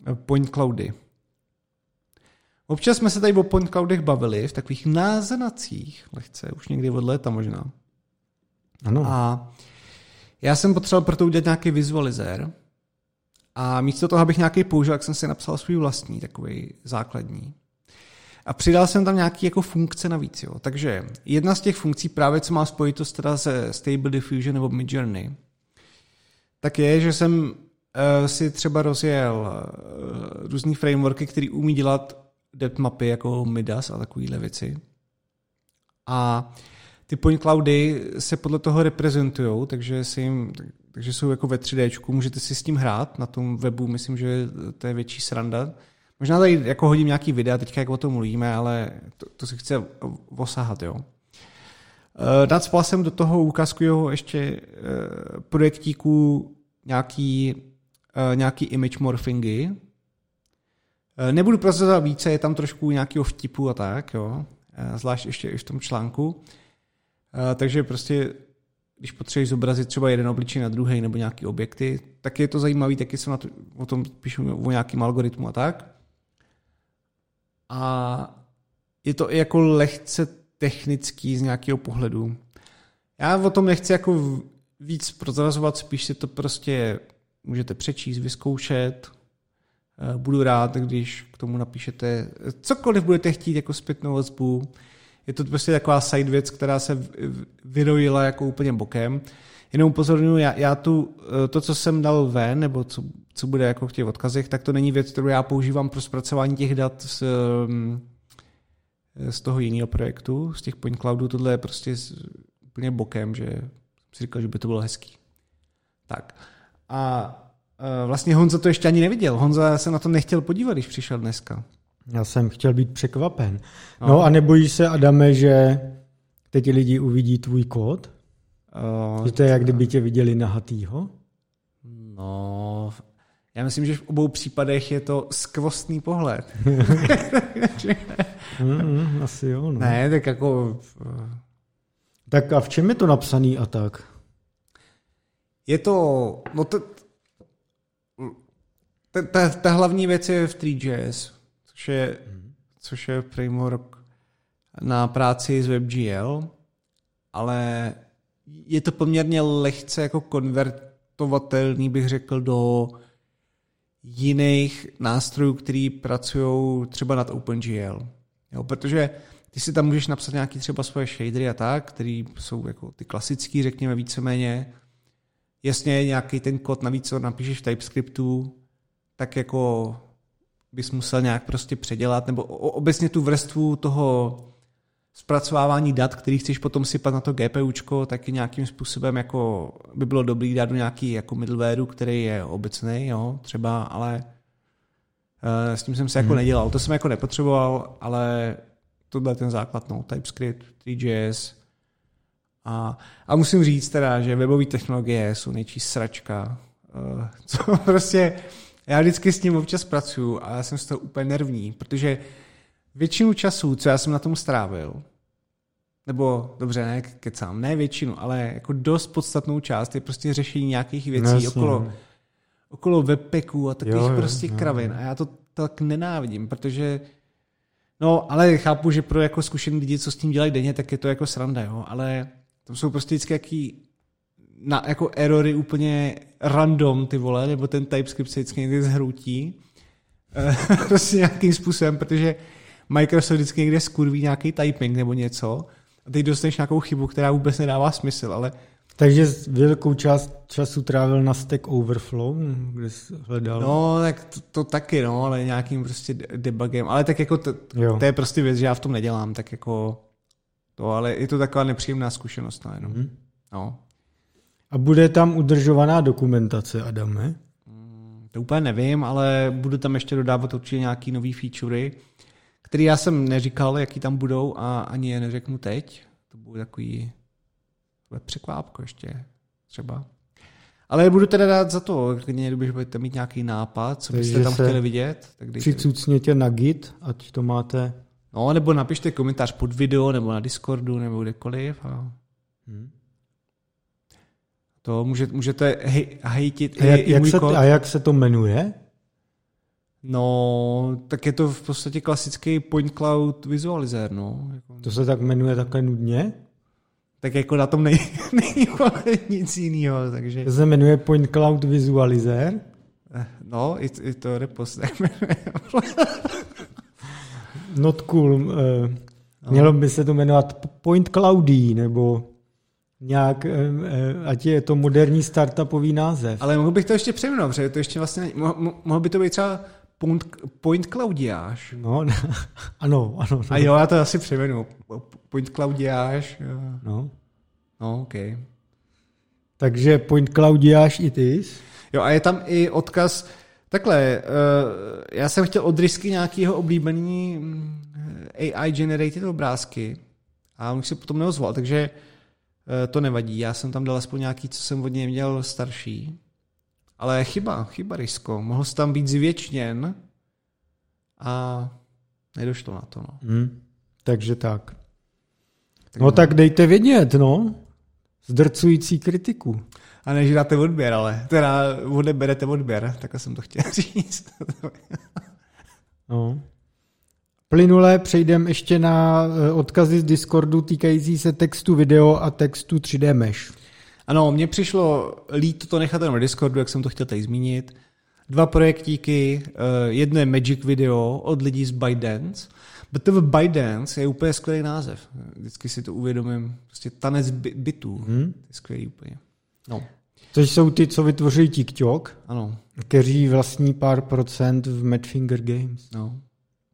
uh, point cloudy. Občas jsme se tady o point cloudech bavili v takových názenacích, lehce, už někdy od léta možná. Ano. A já jsem potřeboval pro to udělat nějaký vizualizér a místo toho, abych nějaký použil, tak jsem si napsal svůj vlastní, takový základní. A přidal jsem tam nějaké jako funkce navíc. Jo. Takže jedna z těch funkcí, právě co má spojitost teda se Stable Diffusion nebo Midjourney, tak je, že jsem uh, si třeba rozjel uh, různý frameworky, které umí dělat depth mapy jako Midas a takovéhle věci. A ty point cloudy se podle toho reprezentují, takže, si jim, takže jsou jako ve 3D, můžete si s tím hrát na tom webu, myslím, že to je větší sranda. Možná tady jako hodím nějaký videa, teďka jak o tom mluvíme, ale to, to si chce osahat, jo. Eh, Nacpal jsem do toho ukázku ještě eh, projektíků nějaký, eh, nějaký image morphingy. Nebudu prozrazovat více, je tam trošku nějakého vtipu a tak, jo. Zvlášť ještě i v tom článku. Takže prostě, když potřebuješ zobrazit třeba jeden obličej na druhý nebo nějaký objekty, tak je to zajímavý, taky se na to, o tom píšu o nějakým algoritmu a tak. A je to i jako lehce technický z nějakého pohledu. Já o tom nechci jako víc prozrazovat, spíš si to prostě můžete přečíst, vyzkoušet. Eh, budu rád, když k tomu napíšete cokoliv budete chtít jako zpětnou vazbu. Je to prostě taková side věc, která se vyrojila jako úplně bokem. Jenom upozorňuji, já, já tu, eh, to, co jsem dal ven, nebo co, co bude jako v těch odkazech, tak to není věc, kterou já používám pro zpracování těch dat z, mm, z toho jiného projektu, z těch point cloudů. Tohle je prostě úplně bokem, že si říkal, že by to bylo hezký. Tak. A eh, vlastně Honza to ještě ani neviděl. Honza se na to nechtěl podívat, když přišel dneska. Já jsem chtěl být překvapen. No, no a nebojíš se, Adame, že teď lidi uvidí tvůj kód? Uh, že to je, jak kdyby tě viděli nahatýho? No, já myslím, že v obou případech je to skvostný pohled. mm, asi jo. No. Ne, tak jako... Tak a v čem je to napsaný a tak? Je to... No to, ta, ta, ta hlavní věc je v 3JS, což je, což je framework na práci s WebGL, ale je to poměrně lehce jako konvertovatelný, bych řekl, do jiných nástrojů, který pracují třeba nad OpenGL. Jo, protože ty si tam můžeš napsat nějaký třeba svoje shadery a tak, který jsou jako ty klasický, řekněme víceméně. Jasně, nějaký ten kód navíc, co napíšeš v TypeScriptu, tak jako bys musel nějak prostě předělat, nebo obecně tu vrstvu toho zpracovávání dat, který chceš potom sypat na to GPUčko, taky nějakým způsobem jako by bylo dobrý dát do nějaký jako middlewareu, který je obecný, jo, třeba, ale uh, s tím jsem se jako hmm. nedělal. To jsem jako nepotřeboval, ale tohle je ten základ, no, TypeScript, 3JS. A, a musím říct teda, že webové technologie jsou nejčí sračka. uh, co prostě, já vždycky s ním občas pracuju a já jsem z toho úplně nervní, protože většinu času, co já jsem na tom strávil, nebo dobře, ne kecám, ne většinu, ale jako dost podstatnou část je prostě řešení nějakých věcí Jasně. okolo, okolo webpacků a takových jo, prostě jo, kravin. Jo. A já to tak nenávidím, protože No, ale chápu, že pro jako zkušený lidi, co s tím dělají denně, tak je to jako sranda, jo. Ale to jsou prostě vždycky jaký na, jako erory úplně random, ty vole, nebo ten TypeScript se vždycky někdy zhroutí. prostě nějakým způsobem, protože Microsoft vždycky někde skurví nějaký typing nebo něco a teď dostaneš nějakou chybu, která vůbec nedává smysl, ale takže velkou část času trávil na Stack Overflow, kde jsi hledal. No, tak to, to taky, no, ale nějakým prostě debugem. Ale tak jako to, to je prostě věc, že já v tom nedělám, tak jako to, ale je to taková nepříjemná zkušenost, no, jenom. Hmm. No. A bude tam udržovaná dokumentace, Adame? Hmm, to úplně nevím, ale budu tam ještě dodávat určitě nějaký nový featurey, který já jsem neříkal, jaký tam budou a ani je neřeknu teď. To bude takový bude překvápko ještě třeba. Ale budu teda dát za to, když budete mít nějaký nápad, co byste tam chtěli vidět. Tak Přicucněte na Git, ať to máte. No, nebo napište komentář pod video, nebo na Discordu, nebo kdekoliv. A... Hmm. To může, můžete hej, hejtit a jak, i, jak můj se, kod. A jak se to jmenuje? No, tak je to v podstatě klasický point cloud vizualizer, no. To se tak jmenuje takhle nudně? tak jako na tom není nic jiného. Takže... To se jmenuje Point Cloud Visualizer. Eh, no, i, i to repost. Not cool. Uh, no. Mělo by se to jmenovat Point Cloudy, nebo nějak, uh, uh, ať je to moderní startupový název. Ale mohl bych to ještě přejmenovat, protože to ještě vlastně, mohl by to být třeba Point, point Cloudiáš. No, no, ano, ano. No. A jo, já to asi převěnu. Point Cloudiáš. No. No, OK. Takže Point Cloudiáš it is. Jo, a je tam i odkaz, takhle, uh, já jsem chtěl od Risky nějakého oblíbený mm, AI generated obrázky a on se potom neozval, takže to nevadí. Já jsem tam dal aspoň nějaký, co jsem od něj měl starší. Ale chyba, chyba Risko. Mohl jsi tam být zvětšněn a nedošlo na to. No. Hmm. Takže tak. tak no tak dejte vědět, no. Zdrcující kritiku. A než dáte odběr, ale teda odeberete odběr, tak jsem to chtěl říct. no. Plynule přejdeme ještě na eh, odkazy z Discordu týkající se textu video a textu 3D Mesh. Ano, mně přišlo líto to nechat na Discordu, jak jsem to chtěl tady zmínit. Dva projektíky, uh, jedno je Magic Video od lidí z ByteDance. BTV ByteDance je úplně skvělý název. Vždycky si to uvědomím. Prostě tanec bitů. Hmm. Je skvělý úplně. No. To jsou ty, co vytvoří TikTok. Ano. Kteří vlastní pár procent v Madfinger Games. No.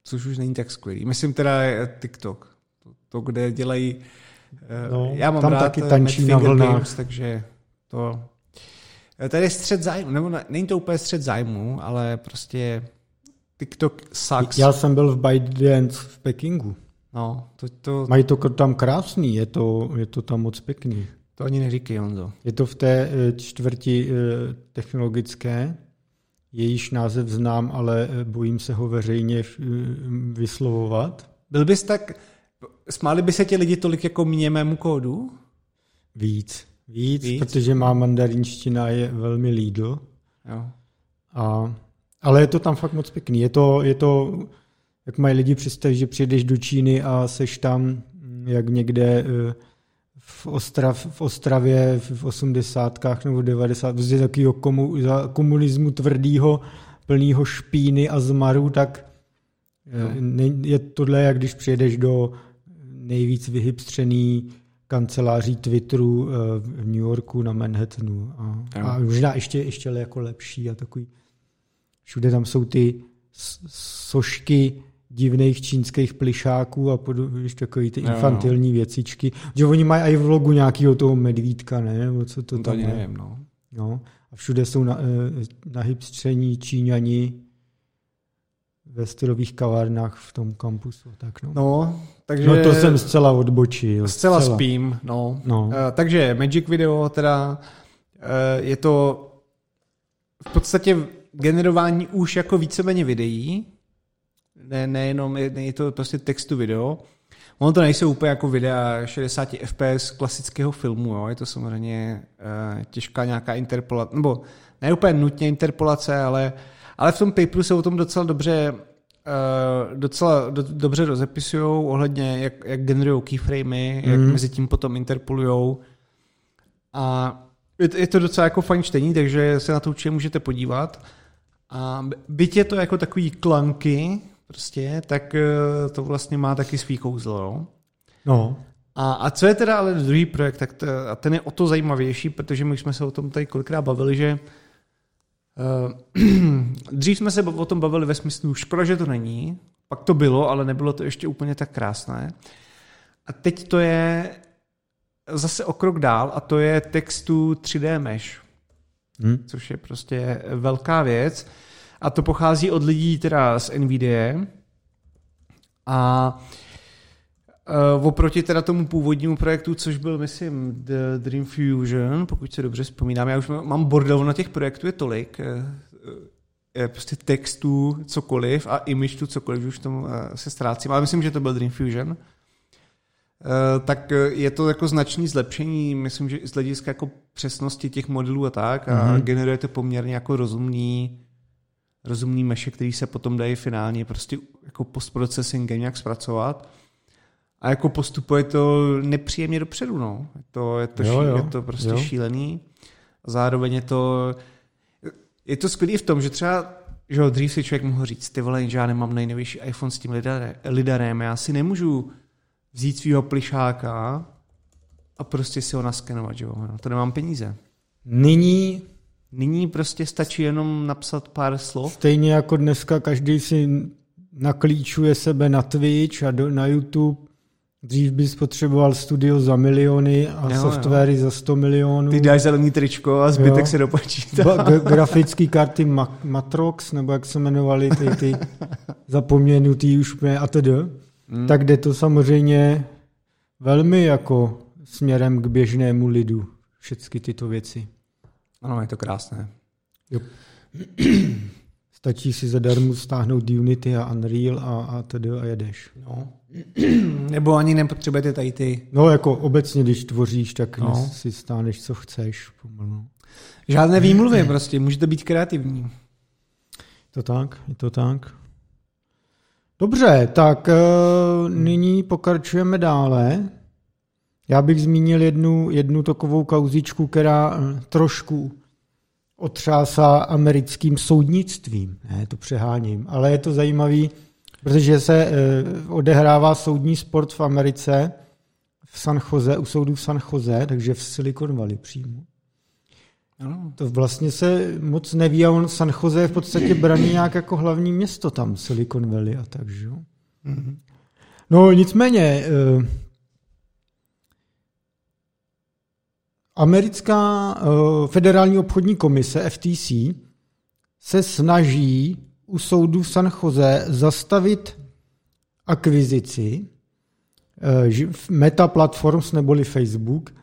Což už není tak skvělý. Myslím teda TikTok. To, to kde dělají Eh, no, Já mám tam rád taky tančí na vlnách. Games, takže to... Eh, tady je střed zájmu, nebo ne, není to úplně střed zájmu, ale prostě TikTok sucks. Já jsem byl v ByteDance v Pekingu. No, to, to... Mají to tam krásný, je to, je to tam moc pěkný. To ani neříkej, Honzo. Je to v té eh, čtvrti technologické, jejíž název znám, ale bojím se ho veřejně vyslovovat. Byl bys tak Smáli by se ti lidi tolik jako mě mému kódu? Víc. Víc, Víc? protože má mandarinština je velmi lídl. Jo. A, ale je to tam fakt moc pěkný. Je to, je to jak mají lidi představit, že přijedeš do Číny a seš tam jak někde eh, v, Ostrav, v Ostravě v 80. nebo 90. prostě takového komu, komunismu tvrdýho, plného špíny a zmaru, tak no. je tohle, jak když přijedeš do nejvíc vyhybstřený kanceláří Twitteru eh, v New Yorku na Manhattanu. A, a možná ještě, ještě jako lepší a takový. Všude tam jsou ty sošky divných čínských plišáků a pod, víš, takový ty infantilní jo, věcičky. Že oni mají i vlogu nějakého toho medvídka, ne? Nebo co to, no, to tam je. nevím, no. no. A všude jsou na, eh, nahybstření Číňani ve stylových kavárnách v tom kampusu. Tak no. no, takže... No to jsem zcela odbočil. Zcela, zcela. spím, no. no. Uh, takže Magic Video teda uh, je to v podstatě generování už jako víceméně videí, ne, nejenom, je, je to prostě textu video. Ono to nejsou úplně jako videa 60 fps klasického filmu, jo? je to samozřejmě uh, těžká nějaká interpolace, nebo ne úplně nutně interpolace, ale, ale v tom paperu se o tom docela dobře uh, docela do, dobře rozepisují ohledně, jak, jak generují keyframey, mm. jak mhm. mezi tím potom interpolujou. A je, je to docela jako fajn čtení, takže se na to určitě můžete podívat. A byť je to jako takový klanky, prostě, tak uh, to vlastně má taky svý kouzlo. Jo? No. A, a co je teda ale druhý projekt, tak to, a ten je o to zajímavější, protože my jsme se o tom tady kolikrát bavili, že uh, dřív jsme se o tom bavili ve smyslu, škoda, že to není, pak to bylo, ale nebylo to ještě úplně tak krásné. A teď to je zase o krok dál a to je textu 3D Mesh, hmm. což je prostě velká věc. A to pochází od lidí teda z NVIDIA. A Uh, oproti teda tomu původnímu projektu, což byl, myslím, The Dream Fusion, pokud se dobře vzpomínám, já už mám bordel na těch projektů, je tolik, je prostě textů, cokoliv a image tu cokoliv, už tomu se ztrácím, ale myslím, že to byl Dream Fusion. Eh, tak eh, je to jako značný zlepšení, myslím, že z hlediska jako přesnosti těch modelů a tak a mm-hmm. generujete poměrně jako rozumný rozumný meše, který se potom dají finálně prostě jako postprocessingem nějak zpracovat. A jako postupuje to nepříjemně dopředu, no. Je to, je to, jo, ší, jo. Je to prostě jo. šílený. A zároveň je to je to skvělé v tom, že třeba že dřív si člověk mohl říct, ty vole, že já nemám nejnovější iPhone s tím lidarem, já si nemůžu vzít svého plišáka a prostě si ho naskenovat, že jo? No, to nemám peníze. Nyní Nyní prostě stačí jenom napsat pár slov. Stejně jako dneska každý si naklíčuje sebe na Twitch a do, na YouTube. Dřív bys potřeboval studio za miliony a jo, softwary jo. za 100 milionů. Ty dáš zelený tričko a zbytek jo. se dopočítá. Ba- grafické karty Ma- Matrox, nebo jak se jmenovaly ty, ty zapomněnutý už a tedy hmm. tak jde to samozřejmě velmi jako směrem k běžnému lidu, všechny tyto věci. Ano, je to krásné. Jo. Stačí si zadarmo stáhnout Unity a Unreal a, a tedy a jedeš. No. Nebo ani nepotřebujete tady ty... No, jako obecně, když tvoříš, tak no. si stáneš, co chceš. Pomalu. Žádné výmluvy prostě, můžete být kreativní. To tak, je to tak. Dobře, tak uh, nyní pokračujeme dále. Já bych zmínil jednu, jednu takovou kauzičku, která uh, trošku otřásá americkým soudnictvím. Ne, to přeháním, ale je to zajímavý, protože se uh, odehrává soudní sport v Americe, v San Jose, u soudu v San Jose, takže v Silicon Valley přímo. Ano. To vlastně se moc neví a on San Jose je v podstatě braný nějak jako hlavní město tam, Silicon Valley a tak, že jo? Mm-hmm. No nicméně, americká eh, federální obchodní komise FTC se snaží u soudu v San Jose zastavit akvizici eh, Meta Platforms neboli Facebook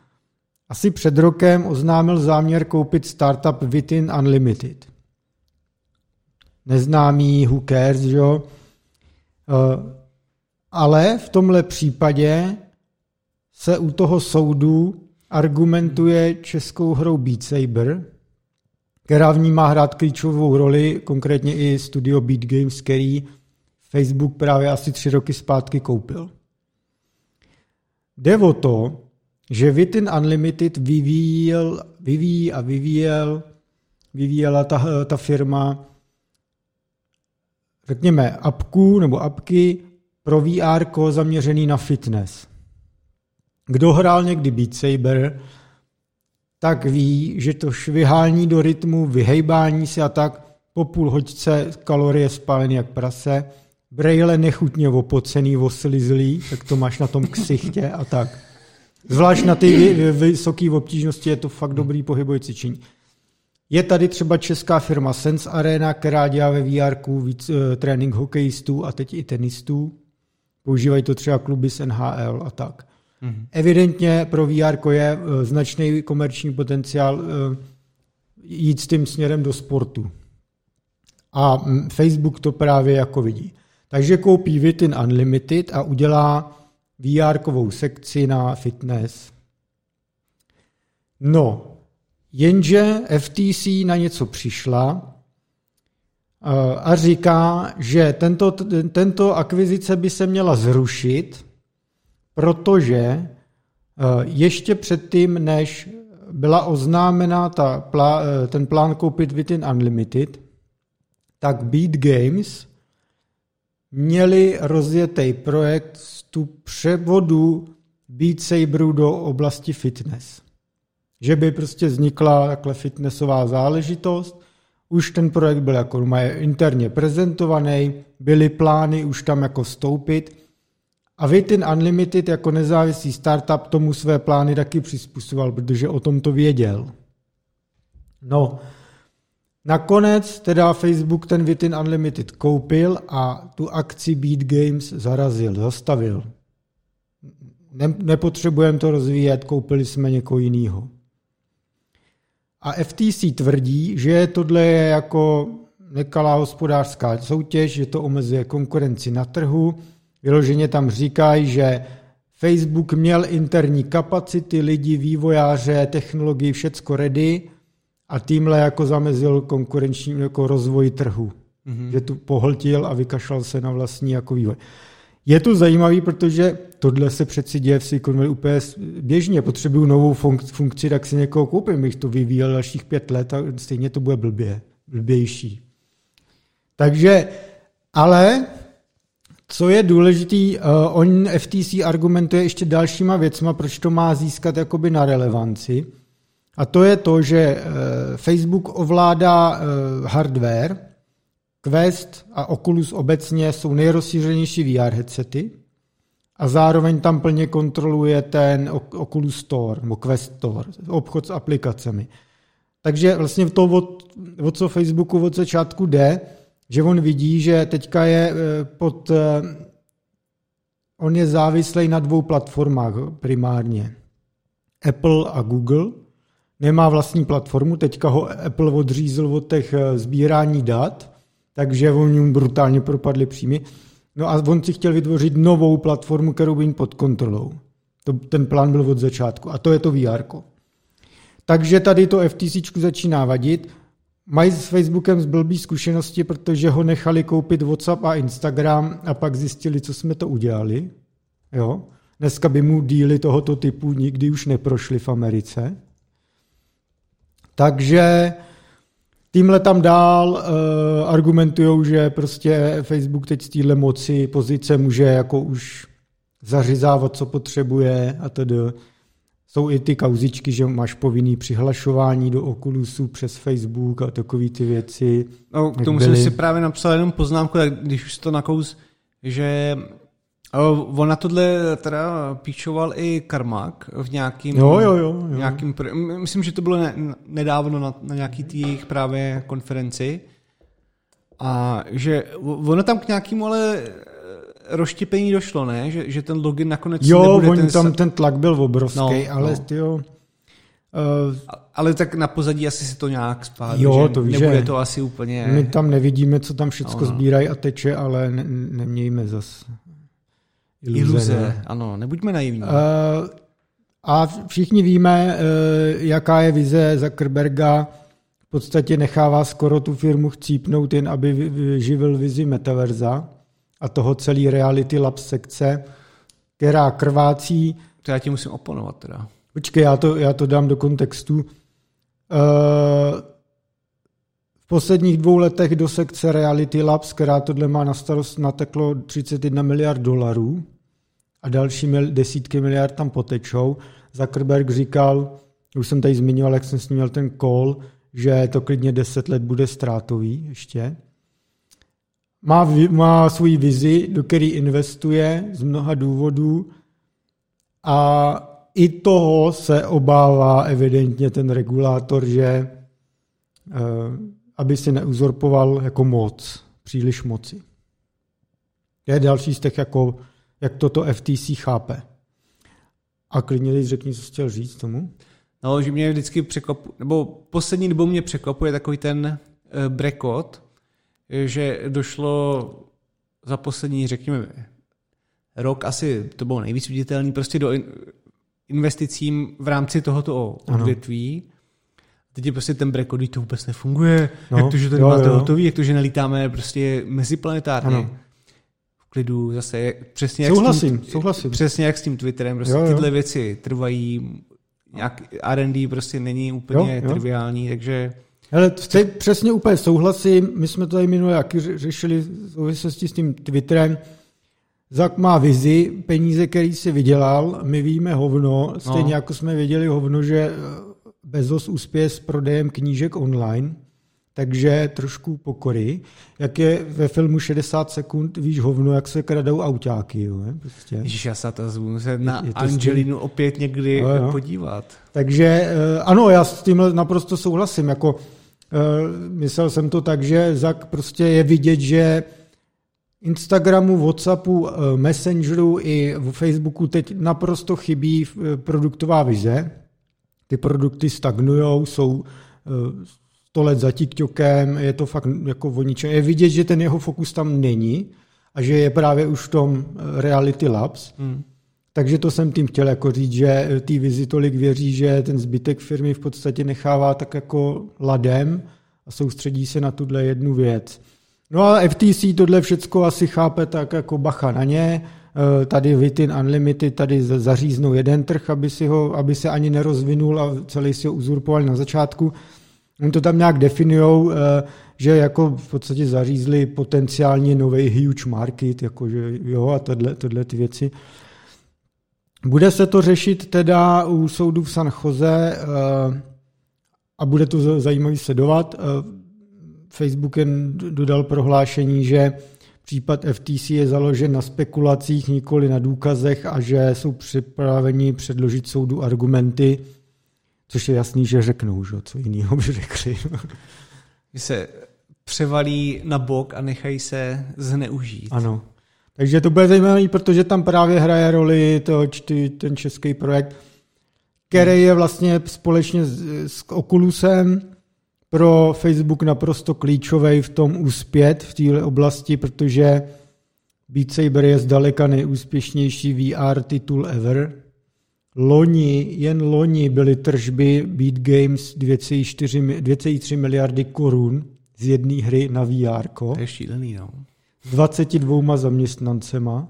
asi před rokem oznámil záměr koupit startup Within Unlimited. Neznámý, who cares, jo? Eh, ale v tomhle případě se u toho soudu argumentuje českou hrou Beat Saber, která v ní má hrát klíčovou roli, konkrétně i studio Beat Games, který Facebook právě asi tři roky zpátky koupil. Jde o to, že Within Unlimited vyvíjel, vyvíjí a vyvíjel, vyvíjela ta, ta firma, řekněme, apku nebo apky pro VR zaměřený na fitness. Kdo hrál někdy Beat Saber, tak ví, že to švihání do rytmu, vyhejbání se a tak po půl hoďce kalorie spálený jak prase, brejle nechutně opocený, oslizlý, tak to máš na tom ksichtě a tak. Zvlášť na ty vysoké obtížnosti je to fakt dobrý pohybové cvičení. Je tady třeba česká firma Sense Arena, která dělá ve VR víc uh, trénink hokejistů a teď i tenistů. Používají to třeba kluby z NHL a tak. Mm-hmm. Evidentně pro VR je uh, značný komerční potenciál. Uh, jít s tím směrem do sportu. A Facebook to právě jako vidí. Takže koupí Vitin Unlimited a udělá VR sekci na fitness. No, jenže FTC na něco přišla eh, a říká, že tento, tento akvizice by se měla zrušit, protože eh, ještě předtím, než byla oznámena ta, eh, ten plán koupit Within Unlimited, tak Beat Games měli rozjetý projekt tu převodu Beat Saberu do oblasti fitness. Že by prostě vznikla takhle fitnessová záležitost, už ten projekt byl jako interně prezentovaný, byly plány už tam jako stoupit a Within Unlimited jako nezávislý startup tomu své plány taky přizpůsoboval, protože o tom to věděl. No, Nakonec teda Facebook ten Within Unlimited koupil a tu akci Beat Games zarazil, zastavil. Ne, nepotřebujeme to rozvíjet, koupili jsme někoho jiného. A FTC tvrdí, že tohle je jako nekalá hospodářská soutěž, že to omezuje konkurenci na trhu. Vyloženě tam říkají, že Facebook měl interní kapacity, lidi, vývojáře, technologii, všecko ready, a tímhle jako zamezil konkurenční jako rozvoj trhu. Mm-hmm. Že tu pohltil a vykašlal se na vlastní jako vývoj. Je to zajímavý, protože tohle se přeci děje v Silicon Valley úplně běžně. Potřebuju novou funkci, tak si někoho koupím. Bych to vyvíjel dalších pět let a stejně to bude blbě, blbější. Takže, ale co je důležitý, uh, on FTC argumentuje ještě dalšíma věcma, proč to má získat jakoby na relevanci. A to je to, že eh, Facebook ovládá eh, hardware, Quest a Oculus obecně jsou nejrozšířenější VR headsety a zároveň tam plně kontroluje ten Oculus Store nebo Quest Store, obchod s aplikacemi. Takže vlastně to, od co Facebooku od začátku jde, že on vidí, že teďka je eh, pod... On je závislý na dvou platformách primárně. Apple a Google – nemá vlastní platformu, teďka ho Apple odřízl od těch eh, sbírání dat, takže oni brutálně propadli příjmy. No a on si chtěl vytvořit novou platformu, kterou by jim pod kontrolou. To, ten plán byl od začátku a to je to VR. Takže tady to FTC začíná vadit. Mají s Facebookem z blbý zkušenosti, protože ho nechali koupit WhatsApp a Instagram a pak zjistili, co jsme to udělali. Jo? Dneska by mu díly tohoto typu nikdy už neprošly v Americe. Takže tímhle tam dál uh, argumentují, že prostě Facebook teď z téhle moci pozice může jako už zařizávat, co potřebuje a tedy. Jsou i ty kauzičky, že máš povinný přihlašování do Oculusu přes Facebook a takové ty věci. No, k tomu jsem si právě napsal jenom poznámku, když už to nakous, že On na tohle teda píčoval i Karmak v nějakým, jo, jo, jo, jo. nějakým myslím, že to bylo ne, nedávno na, na nějaký té jejich právě konferenci a že ono tam k nějakému ale roštěpení došlo, ne? Že, že ten login nakonec jo, nebude Jo, ten... tam ten tlak byl obrovský, no, ale no. tyjo, uh, ale tak na pozadí asi si to nějak spálí, jo, že to víš, nebude že to asi úplně... My tam nevidíme, co tam všechno no, no. sbírají a teče, ale ne, nemějme zas Iluze, iluze ne? ano, nebuďme naivní. Uh, a všichni víme, uh, jaká je vize Zuckerberga. V podstatě nechává skoro tu firmu chcípnout jen, aby živil vizi metaverza a toho celý Reality Lab sekce, která krvácí. To já ti musím oponovat teda. Počkej, já to, já to dám do kontextu. Uh, v posledních dvou letech do sekce Reality Labs, která tohle má na starost, nateklo 31 miliard dolarů a další mil, desítky miliard tam potečou. Zuckerberg říkal, už jsem tady zmiňoval, jak jsem s ním měl ten call, že to klidně 10 let bude ztrátový ještě. Má, má svůj vizi, do který investuje z mnoha důvodů a i toho se obává evidentně ten regulátor, že eh, aby si neuzorpoval jako moc, příliš moci. To je další z těch jako jak toto FTC chápe. A klidně teď řekni, co jsi chtěl říct tomu. No, že mě vždycky překvapuje, nebo poslední dobou mě překvapuje takový ten uh, brekot, že došlo za poslední, řekněme, rok asi to bylo nejvíc viditelný, prostě do investicím v rámci tohoto odvětví. Ano. Teď je prostě ten brekot, to vůbec nefunguje, no, jak to, že to nemáte jo. hotový, jak to, že nelítáme prostě meziplanetárně. Ano. V klidu zase, přesně jak souhlasím, s tím, souhlasím. Přesně jak s tím Twitterem, prostě jo, jo. tyhle věci trvají, nějak R&D prostě není úplně jo, jo. triviální, takže... Ale teď přesně úplně souhlasím, my jsme to tady minule jaký řešili v souvislosti s tím Twitterem, Zak má vizi, peníze, který si vydělal, my víme hovno, stejně no. jako jsme věděli hovno, že eh, Bezos uspěje s prodejem knížek online, takže trošku pokory. Jak je ve filmu 60 sekund, víš hovno, jak se kradou autáky. Jo, prostě. Ježiš, já se to se na je, Angelinu opět někdy no, no. podívat. Takže eh, ano, já s tím naprosto souhlasím. Jako, myslel jsem to tak, že Zak prostě je vidět, že Instagramu, Whatsappu, eh, Messengeru i v Facebooku teď naprosto chybí produktová vize. Ty produkty stagnujou, jsou 100 let za TikTokem, je to fakt jako o ničem. Je vidět, že ten jeho fokus tam není a že je právě už v tom eh, Reality Labs. Hmm. Takže to jsem tím chtěl jako říct, že eh, ty vizi tolik věří, že ten zbytek firmy v podstatě nechává tak jako ladem a soustředí se na tuhle jednu věc. No a FTC tohle všecko asi chápe tak jako bacha na ně, eh, tady Vitin Unlimited tady zaříznou jeden trh, aby, si ho, aby se ani nerozvinul a celý si ho uzurpoval na začátku. Oni to tam nějak definujou, eh, že jako v podstatě zařízli potenciálně nový huge market, jakože jo a tohle, tohle ty věci. Bude se to řešit teda u soudu v San Jose eh, a bude to zajímavý sledovat. Eh, Facebook jen dodal prohlášení, že případ FTC je založen na spekulacích, nikoli na důkazech a že jsou připraveni předložit soudu argumenty, Což je jasný, že řeknou, že? co jiného by řekli. Že se převalí na bok a nechají se zneužít. Ano. Takže to bude zajímavé, protože tam právě hraje roli to, ten český projekt, který je vlastně společně s, s Oculusem pro Facebook naprosto klíčový v tom úspět v této oblasti, protože Beat Saber je zdaleka nejúspěšnější VR titul ever. Loni, jen loni byly tržby Beat Games 2,3 miliardy korun z jedné hry na VR. To je šílený, no. 22 zaměstnancema.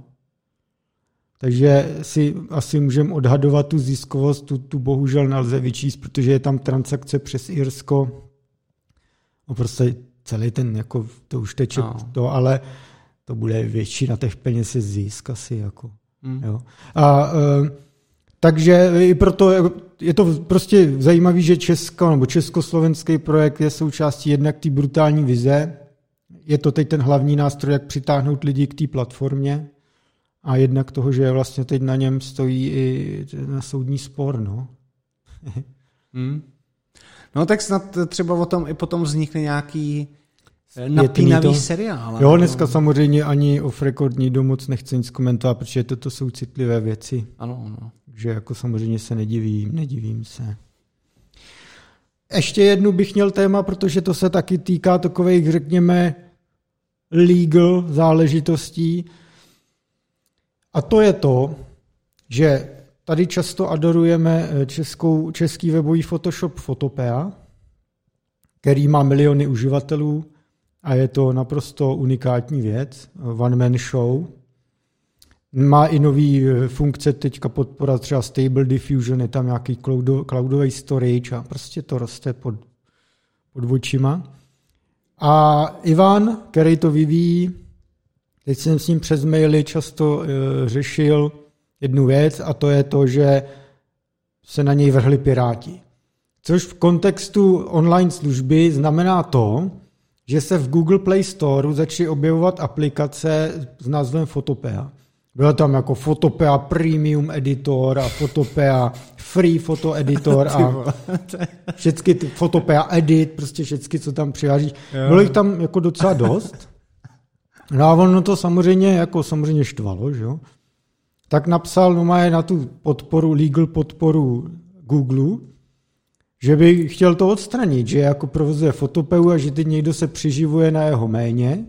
Takže si asi můžeme odhadovat tu ziskovost, tu, tu bohužel nelze vyčíst, protože je tam transakce přes Irsko. No prostě celý ten, jako, to už teče no. to, ale to bude většina těch peněz je zisk asi. Jako, mm. jo. A uh, takže i proto je to prostě zajímavé, že Česko nebo československý projekt je součástí jednak té brutální vize. Je to teď ten hlavní nástroj, jak přitáhnout lidi k té platformě a jednak toho, že vlastně teď na něm stojí i na soudní spor. No. hmm. No tak snad třeba o tom i potom vznikne nějaký napínavý to... seriál. Jo, dneska no. samozřejmě ani off record nikdo moc nechce nic komentovat, protože toto jsou citlivé věci. Ano, ano. Takže jako samozřejmě se nedivím, nedivím se. Ještě jednu bych měl téma, protože to se taky týká takových, řekněme, legal záležitostí. A to je to, že tady často adorujeme eh, českou, český webový Photoshop Photopea, který má miliony uživatelů a je to naprosto unikátní věc, one man show, má i nový eh, funkce, teďka podpora třeba Stable Diffusion, je tam nějaký cloudový storage a prostě to roste pod, pod očima. A Ivan, který to vyvíjí, teď jsem s ním přes maily často e, řešil jednu věc a to je to, že se na něj vrhli piráti. Což v kontextu online služby znamená to, že se v Google Play Store začaly objevovat aplikace s názvem Photopea. Byl tam jako Photopea Premium Editor a Photopea Free Photo Editor a všechny ty Photopea Edit, prostě všechny, co tam přiváží. Bylo jich tam jako docela dost. No a ono to samozřejmě jako samozřejmě štvalo, že jo. Tak napsal no má na tu podporu, legal podporu Google že by chtěl to odstranit, že jako provozuje fotopeu a že teď někdo se přiživuje na jeho méně.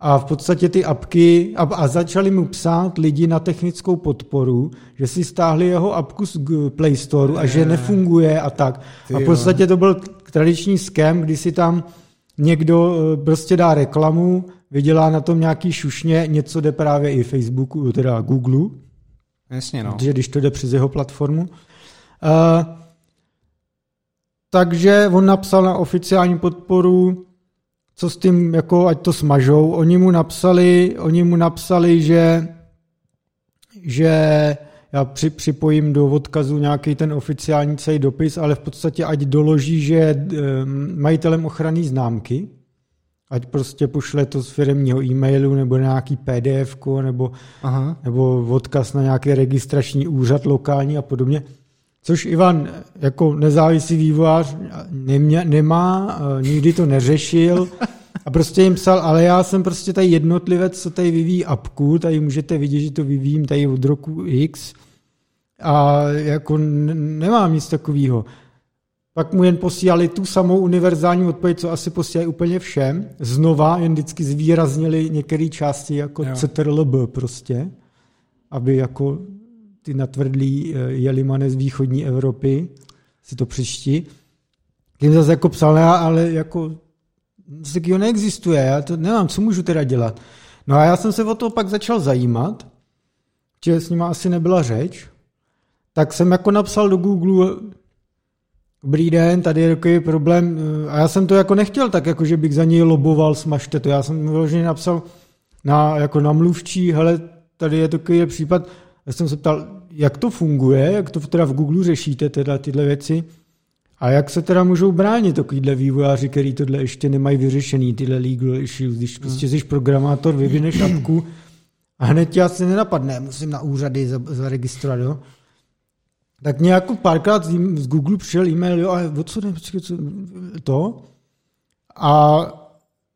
A v podstatě ty apky, a, a začali mu psát lidi na technickou podporu, že si stáhli jeho apku z Play Store a že nefunguje a tak. A v podstatě to byl tradiční scam, kdy si tam někdo eh, prostě dá reklamu, vydělá na tom nějaký šušně, něco jde právě i Facebooku, teda Google. Jasně, no. Protože když to jde přes jeho platformu. Uh, takže on napsal na oficiální podporu, co s tím, jako ať to smažou. Oni mu napsali, oni mu napsali, že, že já při, připojím do odkazu nějaký ten oficiální celý dopis, ale v podstatě ať doloží, že je majitelem ochranné známky, ať prostě pošle to z firmního e-mailu nebo nějaký PDF nebo, Aha. nebo odkaz na nějaký registrační úřad lokální a podobně. Což Ivan jako nezávislý vývojář nemě, nemá, eh, nikdy to neřešil a prostě jim psal, ale já jsem prostě tady jednotlivec, co tady vyvíjí apku, tady můžete vidět, že to vyvíjím tady od roku X a jako nemám nic takového. Pak mu jen posílali tu samou univerzální odpověď, co asi posílají úplně všem. Znova jen vždycky zvýraznili některé části jako jo. CTRLB prostě, aby jako ty natvrdlí eh, jelimane z východní Evropy si to přiští. Tím zase jako psal, ale jako nic takového neexistuje, já to nemám, co můžu teda dělat. No a já jsem se o to pak začal zajímat, že s nima asi nebyla řeč, tak jsem jako napsal do Google, dobrý den, tady je takový problém, a já jsem to jako nechtěl tak, jako že bych za něj loboval, smažte to, já jsem vyloženě napsal na, jako na mluvčí, hele, tady je takový případ, já jsem se ptal, jak to funguje, jak to teda v Google řešíte teda tyhle věci a jak se teda můžou bránit takovýhle vývojáři, který tohle ještě nemají vyřešený, tyhle legal issues, když prostě jsi programátor, vyvineš apku a hned tě asi nenapadne, musím na úřady zaregistrovat, jo. Tak nějak párkrát z Google přišel e-mail, jo, a co ne, co, to? A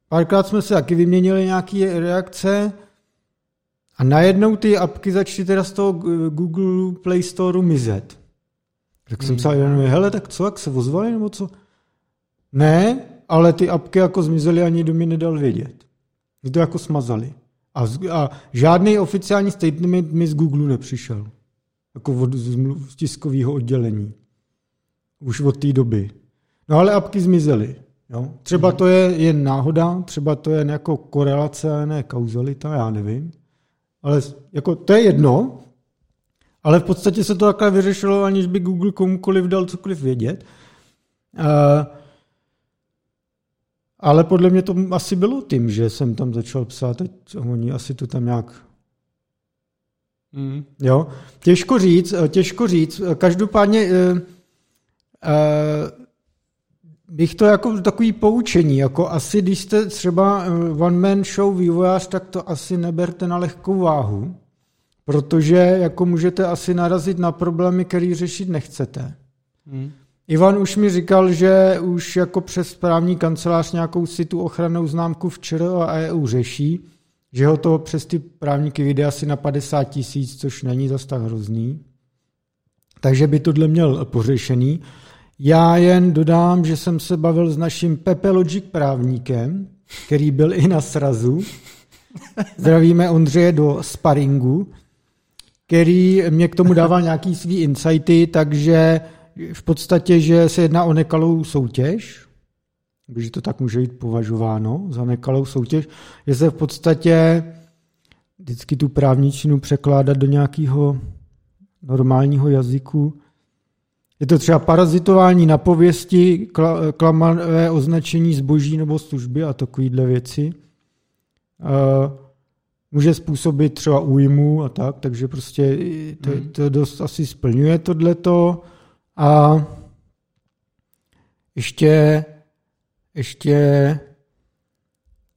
párkrát jsme se taky vyměnili nějaké reakce, a najednou ty apky začaly teda z toho Google Play Store mizet. Tak hmm. jsem psal jenom, hele, tak co, jak se ozvali, nebo co? Ne, ale ty apky jako zmizely, ani do mě nedal vědět. Mě to jako smazali. A, a žádný oficiální statement mi z Google nepřišel. Jako od, z, z tiskového oddělení. Už od té doby. No ale apky zmizely. Jo? Třeba hmm. to je jen náhoda, třeba to je jako korelace, ne kauzalita, já nevím ale jako to je jedno, ale v podstatě se to takhle vyřešilo, aniž by Google komukoliv dal cokoliv vědět. Uh, ale podle mě to asi bylo tím, že jsem tam začal psát, teď oni asi to tam nějak Mm. Jo, těžko říct, těžko říct. Každopádně uh, uh, bych to jako takový poučení, jako asi když jste třeba eh, one man show vývojář, tak to asi neberte na lehkou váhu, protože jako můžete asi narazit na problémy, které řešit nechcete. Hmm. Ivan už mi říkal, že už jako přes správní kancelář nějakou si tu ochrannou známku v ČR a EU řeší, že ho to přes ty právníky vyjde asi na 50 tisíc, což není zas tak hrozný. Takže by tohle měl pořešený. Já jen dodám, že jsem se bavil s naším Pepe Logic právníkem, který byl i na srazu. Zdravíme Ondřeje do sparingu, který mě k tomu dával nějaký svý insighty, takže v podstatě, že se jedná o nekalou soutěž, že to tak může být považováno za nekalou soutěž, že se v podstatě vždycky tu právničinu překládat do nějakého normálního jazyku je to třeba parazitování na pověsti, klamavé označení zboží nebo služby a takovéhle věci. Může způsobit třeba újmu a tak, takže prostě to, hmm. to dost asi splňuje tohleto. A ještě, ještě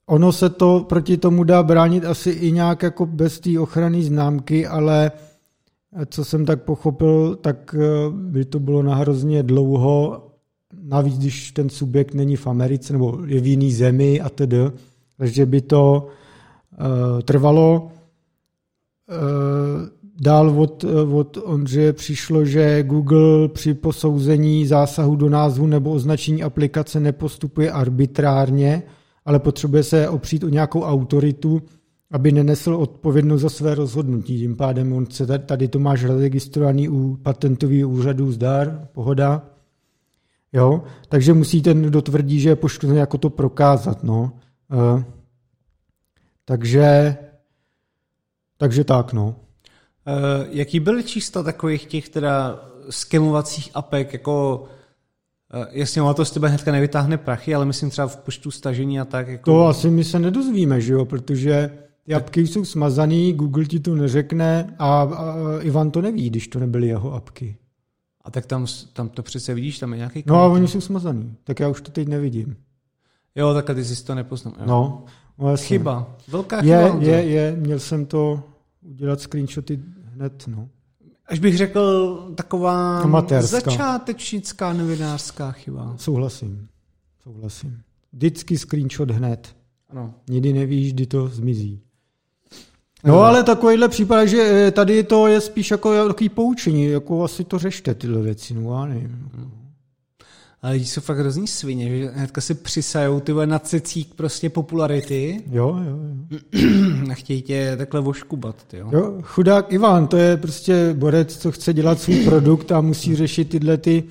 ono se to proti tomu dá bránit asi i nějak jako bez té ochrany známky, ale co jsem tak pochopil, tak eh, by to bylo na hrozně dlouho, navíc když ten subjekt není v Americe nebo je v jiný zemi a tedy, takže by to uh, trvalo. Uh, dál od, od Ondřeje přišlo, že Google při posouzení zásahu do názvu nebo označení aplikace nepostupuje arbitrárně, ale potřebuje se opřít o nějakou autoritu, aby nenesl odpovědnost za své rozhodnutí. Tím pádem on se tady to máš registrovaný u patentového úřadu zdar, pohoda. Jo? Takže musí ten, kdo tvrdí, že je poškozený, jako to prokázat. No. Uh, takže, takže tak, no. Uh, jaký byly čísla takových těch teda skemovacích apek, jako uh, jasně, ono to z tebe hnedka nevytáhne prachy, ale myslím třeba v počtu stažení a tak. Jako... To asi my se nedozvíme, že jo, protože apky jsou smazaný, Google ti to neřekne a, a Ivan to neví, když to nebyly jeho apky. A tak tam, tam to přece vidíš, tam je nějaký No a oni jsou smazaný, tak já už to teď nevidím. Jo, tak ty jsi to nepoznal. Jo. No, no chyba. Velká je, chyba. Je, je, měl jsem to udělat screenshoty hned, no. Až bych řekl, taková Amatérská. začátečnická novinářská chyba. Souhlasím, souhlasím. Vždycky screenshot hned. Ano. Nikdy nevíš, kdy to zmizí. No ale takovýhle případ, že eh, tady to je spíš jako takový poučení, jako asi to řešte tyhle věci, no já nevím. Ale lidi jsou fakt hrozný svině, že hnedka si přisajou ty na cecík prostě popularity. Jo, jo, jo. A chtějí tě takhle voškubat, ty jo. jo. Chudák Ivan, to je prostě borec, co chce dělat svůj produkt a musí řešit tyhle ty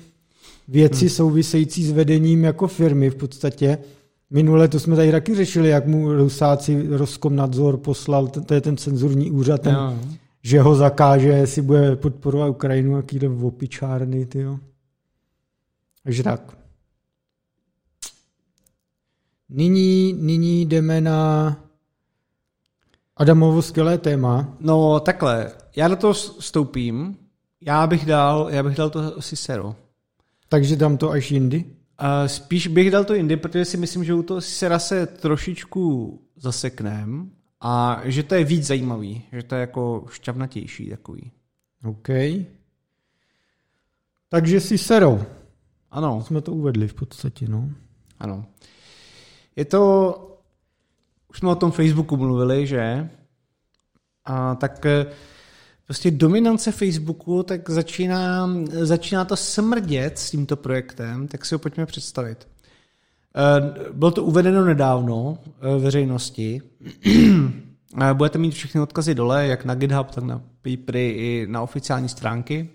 věci hmm. související s vedením jako firmy v podstatě. Minule to jsme tady taky řešili, jak mu Rusáci Roskomnadzor poslal, to je ten cenzurní úřad, ten, že ho zakáže, jestli bude podporovat Ukrajinu, jaký jde v opičárny, tyjo. Takže tak. Nyní, nyní jdeme na Adamovo skvělé téma. No takhle, já do toho vstoupím, já bych dal, já bych dal to Cicero. Takže dám to až jindy? Uh, spíš bych dal to jindy, protože si myslím, že u toho Cicera se trošičku zaseknem a že to je víc zajímavý, že to je jako šťavnatější takový. OK. Takže Cicero. Ano. Jsme to uvedli v podstatě, no. Ano. Je to, už jsme o tom Facebooku mluvili, že? A tak eh, prostě dominance Facebooku, tak začíná, začíná to smrdět s tímto projektem, tak si ho pojďme představit. Eh, bylo to uvedeno nedávno eh, veřejnosti. Budete mít všechny odkazy dole, jak na GitHub, tak na Papery i na oficiální stránky.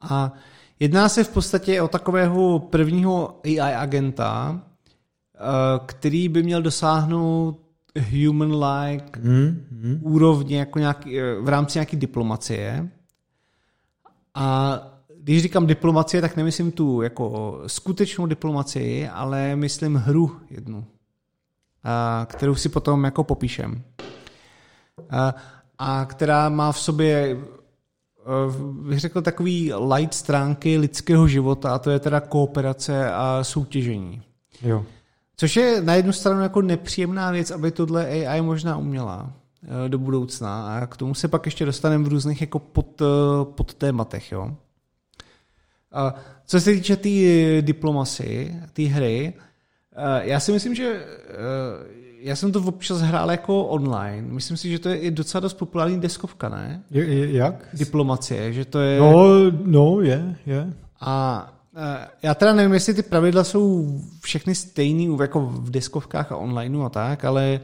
A jedná se v podstatě o takového prvního AI agenta, eh, který by měl dosáhnout human-like hmm, hmm. úrovně jako nějaký, eh, v rámci nějaké diplomacie. A když říkám diplomacie, tak nemyslím tu jako skutečnou diplomacii, ale myslím hru jednu, a, kterou si potom jako popíšem. A, a která má v sobě bych řekl takový light stránky lidského života a to je teda kooperace a soutěžení. Jo. Což je na jednu stranu jako nepříjemná věc, aby tohle AI možná uměla eh, do budoucna a k tomu se pak ještě dostaneme v různých jako pod, eh, pod tématech. Jo. A co se týče té tý diplomasy, té hry, eh, já si myslím, že já jsem to občas hrál jako online. Myslím si, že to je i docela dost populární deskovka, ne? Je, jak? Diplomacie, že to je... No, no je, je. A já teda nevím, jestli ty pravidla jsou všechny stejný jako v deskovkách a onlineu a tak, ale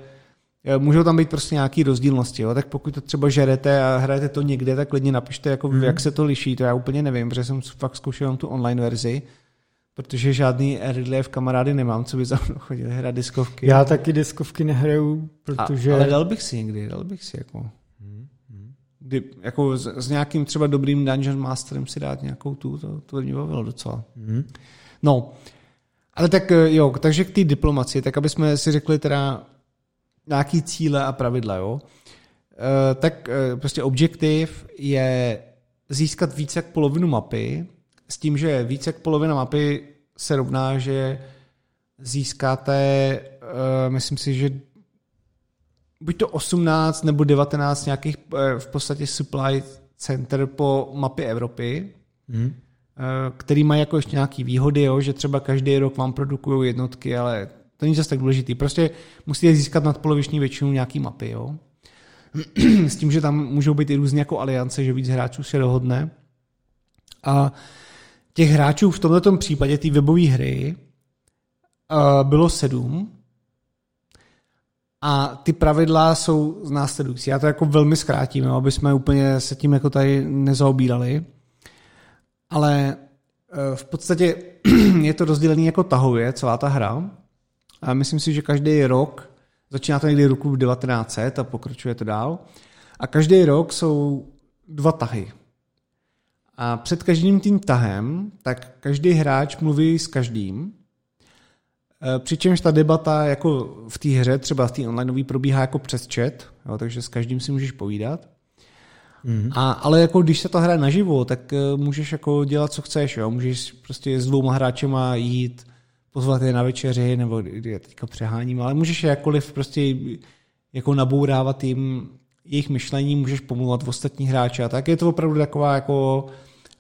eh, můžou tam být prostě nějaký rozdílnosti. Jo? Tak pokud to třeba žerete a hrajete to někde, tak klidně napište, jako, mm. jak se to liší. To já úplně nevím, protože jsem fakt zkoušel tu online verzi, protože žádný v kamarády nemám, co by za mnou chodili hrát diskovky. Já taky diskovky nehraju, protože... A, ale dal bych si někdy, dal bych si jako kdy, jako s, s nějakým třeba dobrým Dungeon Masterem si dát nějakou tu, to, to mě bavilo docela. Mm. No, ale tak eh, jo, takže k té diplomaci, tak aby jsme si řekli teda nějaký cíle a pravidla, jo. E, tak e, prostě objektiv je získat více jak polovinu mapy, s tím, že více jak polovina mapy se rovná, že získáte, e, myslím si, že buď to 18 nebo 19 nějakých eh, v podstatě supply center po mapě Evropy, hmm. který mají jako ještě nějaké výhody, jo, že třeba každý rok vám produkují jednotky, ale to není zase tak důležitý. Prostě musíte získat nadpoloviční většinu nějaký mapy. Jo. s tím, že tam můžou být i různé jako aliance, že víc hráčů se dohodne. A těch hráčů v tomto případě té webové hry bylo sedm a ty pravidla jsou z následující. Já to jako velmi zkrátím, jo, aby jsme úplně se tím jako tady nezaobírali. Ale e, v podstatě je to rozdělený jako tahově, celá ta hra. A myslím si, že každý rok, začíná to někdy roku 1900 a pokračuje to dál, a každý rok jsou dva tahy. A před každým tím tahem, tak každý hráč mluví s každým přičemž ta debata jako v té hře, třeba v té online probíhá jako přes chat, jo, takže s každým si můžeš povídat. Mm. A, ale jako když se to hraje naživo, tak uh, můžeš jako dělat, co chceš. Jo? Můžeš prostě s dvouma hráčema jít, pozvat je na večeři, nebo je teďka přeháním, ale můžeš jakkoliv prostě jako nabourávat jim jejich myšlení, můžeš pomluvat v ostatní hráče a tak. Je to opravdu taková jako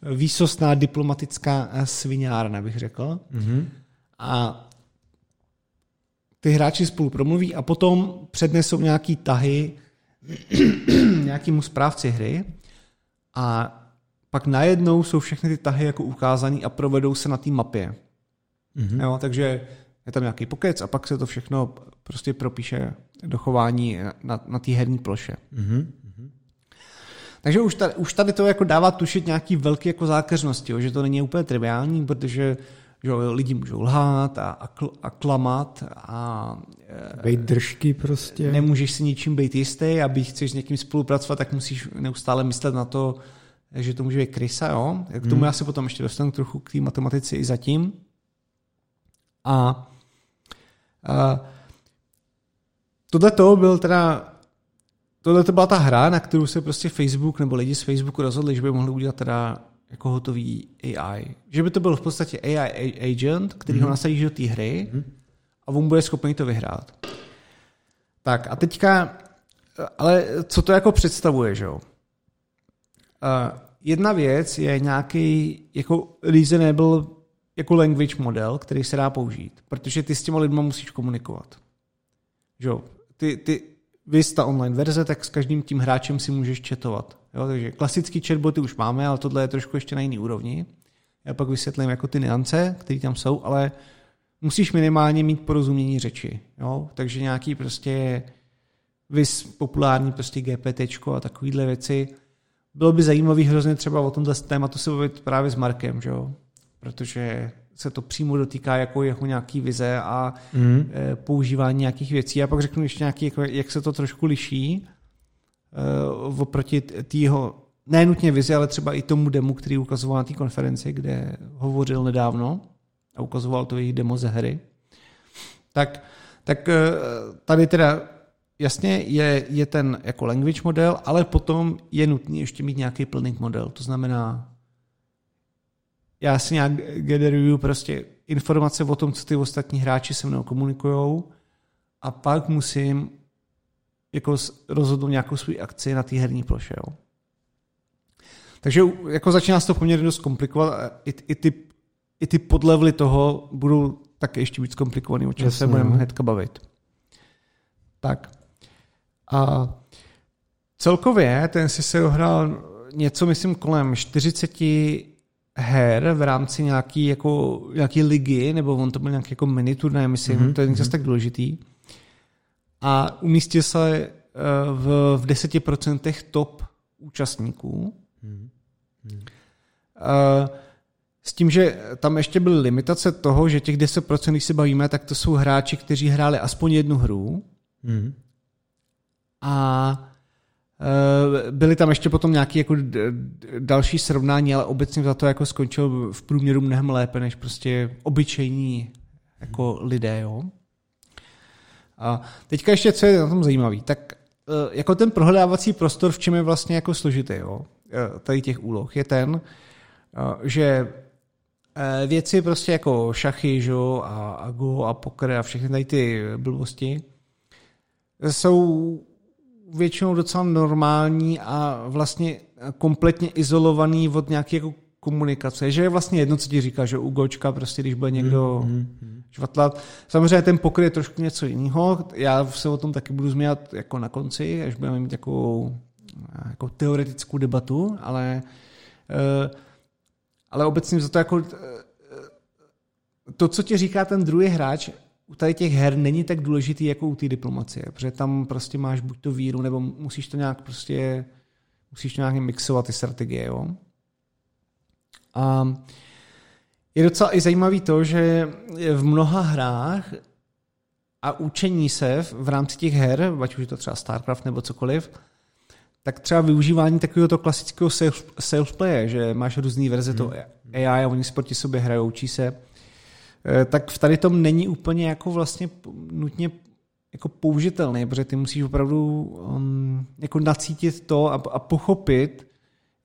výsostná diplomatická sviňárna, bych řekl. Mm-hmm. A ty hráči spolu promluví a potom přednesou nějaký tahy nějakému správci hry a pak najednou jsou všechny ty tahy jako ukázané a provedou se na té mapě. Mm-hmm. Jo, takže je tam nějaký pokec a pak se to všechno prostě propíše do chování na, na té herní ploše. Mm-hmm. Takže už tady, už tady to jako dává tušit nějaký velký jako zákeřnosti, že to není úplně triviální, protože že lidi můžou lhát a, a, kl, a klamat a e, být držky prostě. Nemůžeš si ničím být jistý a když chceš s někým spolupracovat, tak musíš neustále myslet na to, že to může být krysa, jo. K tomu hmm. já se potom ještě dostanu trochu k té matematice i zatím. A, a tohle to byl teda Tohle to byla ta hra, na kterou se prostě Facebook nebo lidi z Facebooku rozhodli, že by mohli udělat teda jako hotový AI. Že by to byl v podstatě AI agent, který mm-hmm. ho mhm. nasadíš do té hry mm-hmm. a on bude schopný to vyhrát. Tak a teďka, ale co to jako představuje, že jo? Uh, jedna věc je nějaký jako reasonable jako language model, který se dá použít, protože ty s těma lidma musíš komunikovat. Že jo? Ty, ty, vy ta online verze, tak s každým tím hráčem si můžeš chatovat. Jo, takže klasický chatboty už máme, ale tohle je trošku ještě na jiný úrovni. Já pak vysvětlím jako ty niance, které tam jsou, ale musíš minimálně mít porozumění řeči. Jo? Takže nějaký prostě vys populární prostě GPT a takovéhle věci. Bylo by zajímavý hrozně třeba o tomhle tématu se bavit právě s Markem, že jo? protože se to přímo dotýká jako jeho nějaký vize a mm. používání nějakých věcí. Já pak řeknu ještě nějaký, jako, jak se to trošku liší uh, oproti tého nenutně vizi, ale třeba i tomu demu, který ukazoval na té konferenci, kde hovořil nedávno a ukazoval to jejich demo ze hry. Tak, tak uh, tady teda jasně je, je ten jako language model, ale potom je nutný ještě mít nějaký plný model. To znamená, já si nějak generuju prostě informace o tom, co ty ostatní hráči se mnou komunikujou a pak musím jako rozhodnout nějakou svou akci na té herní ploše. Jo. Takže jako začíná se to poměrně dost komplikovat. I, i, ty, i ty podlevly toho budou také ještě víc komplikovaný, o čem Jasně, se budeme no. hnedka bavit. Tak. A celkově ten si se ohrál něco, myslím, kolem 40 her v rámci nějaký, jako, nějaký ligy, nebo on to byl nějaký jako mini turnaj, myslím, mm-hmm. to je mm-hmm. tak důležitý a umístil se eh, v, v 10% top účastníků. Hmm. Hmm. S tím, že tam ještě byly limitace toho, že těch 10%, když se bavíme, tak to jsou hráči, kteří hráli aspoň jednu hru. Hmm. A byly tam ještě potom nějaké jako další srovnání, ale obecně za to jako skončil v průměru mnohem lépe než prostě obyčejní jako lidé. Jo? A teďka ještě, co je na tom zajímavé, tak e, jako ten prohledávací prostor, v čem je vlastně jako složitý, jo, e, tady těch úloh, je ten, že věci prostě jako šachy, žo, a, a go a poker a všechny tady ty blbosti jsou většinou docela normální a vlastně kompletně izolovaný od nějaké jako komunikace, že je vlastně jedno, co ti říká, že u Gočka prostě, když bude někdo, mm-hmm žvatlat. Samozřejmě ten pokry je trošku něco jiného. Já se o tom taky budu zmínit jako na konci, až budeme mít takovou jako teoretickou debatu, ale, eh, ale obecně za to jako eh, to, co ti říká ten druhý hráč, u tady těch her není tak důležitý jako u té diplomacie, protože tam prostě máš buď to víru, nebo musíš to nějak prostě musíš to nějak mixovat ty strategie, jo. A je docela i zajímavý to, že v mnoha hrách a učení se v rámci těch her, ať už je to třeba StarCraft nebo cokoliv, tak třeba využívání takového to klasického self-playe, že máš různé verze hmm. to AI a oni si proti sobě hrajou, učí se, tak v tady tom není úplně jako vlastně nutně jako použitelný, protože ty musíš opravdu um, jako nacítit to a, a pochopit,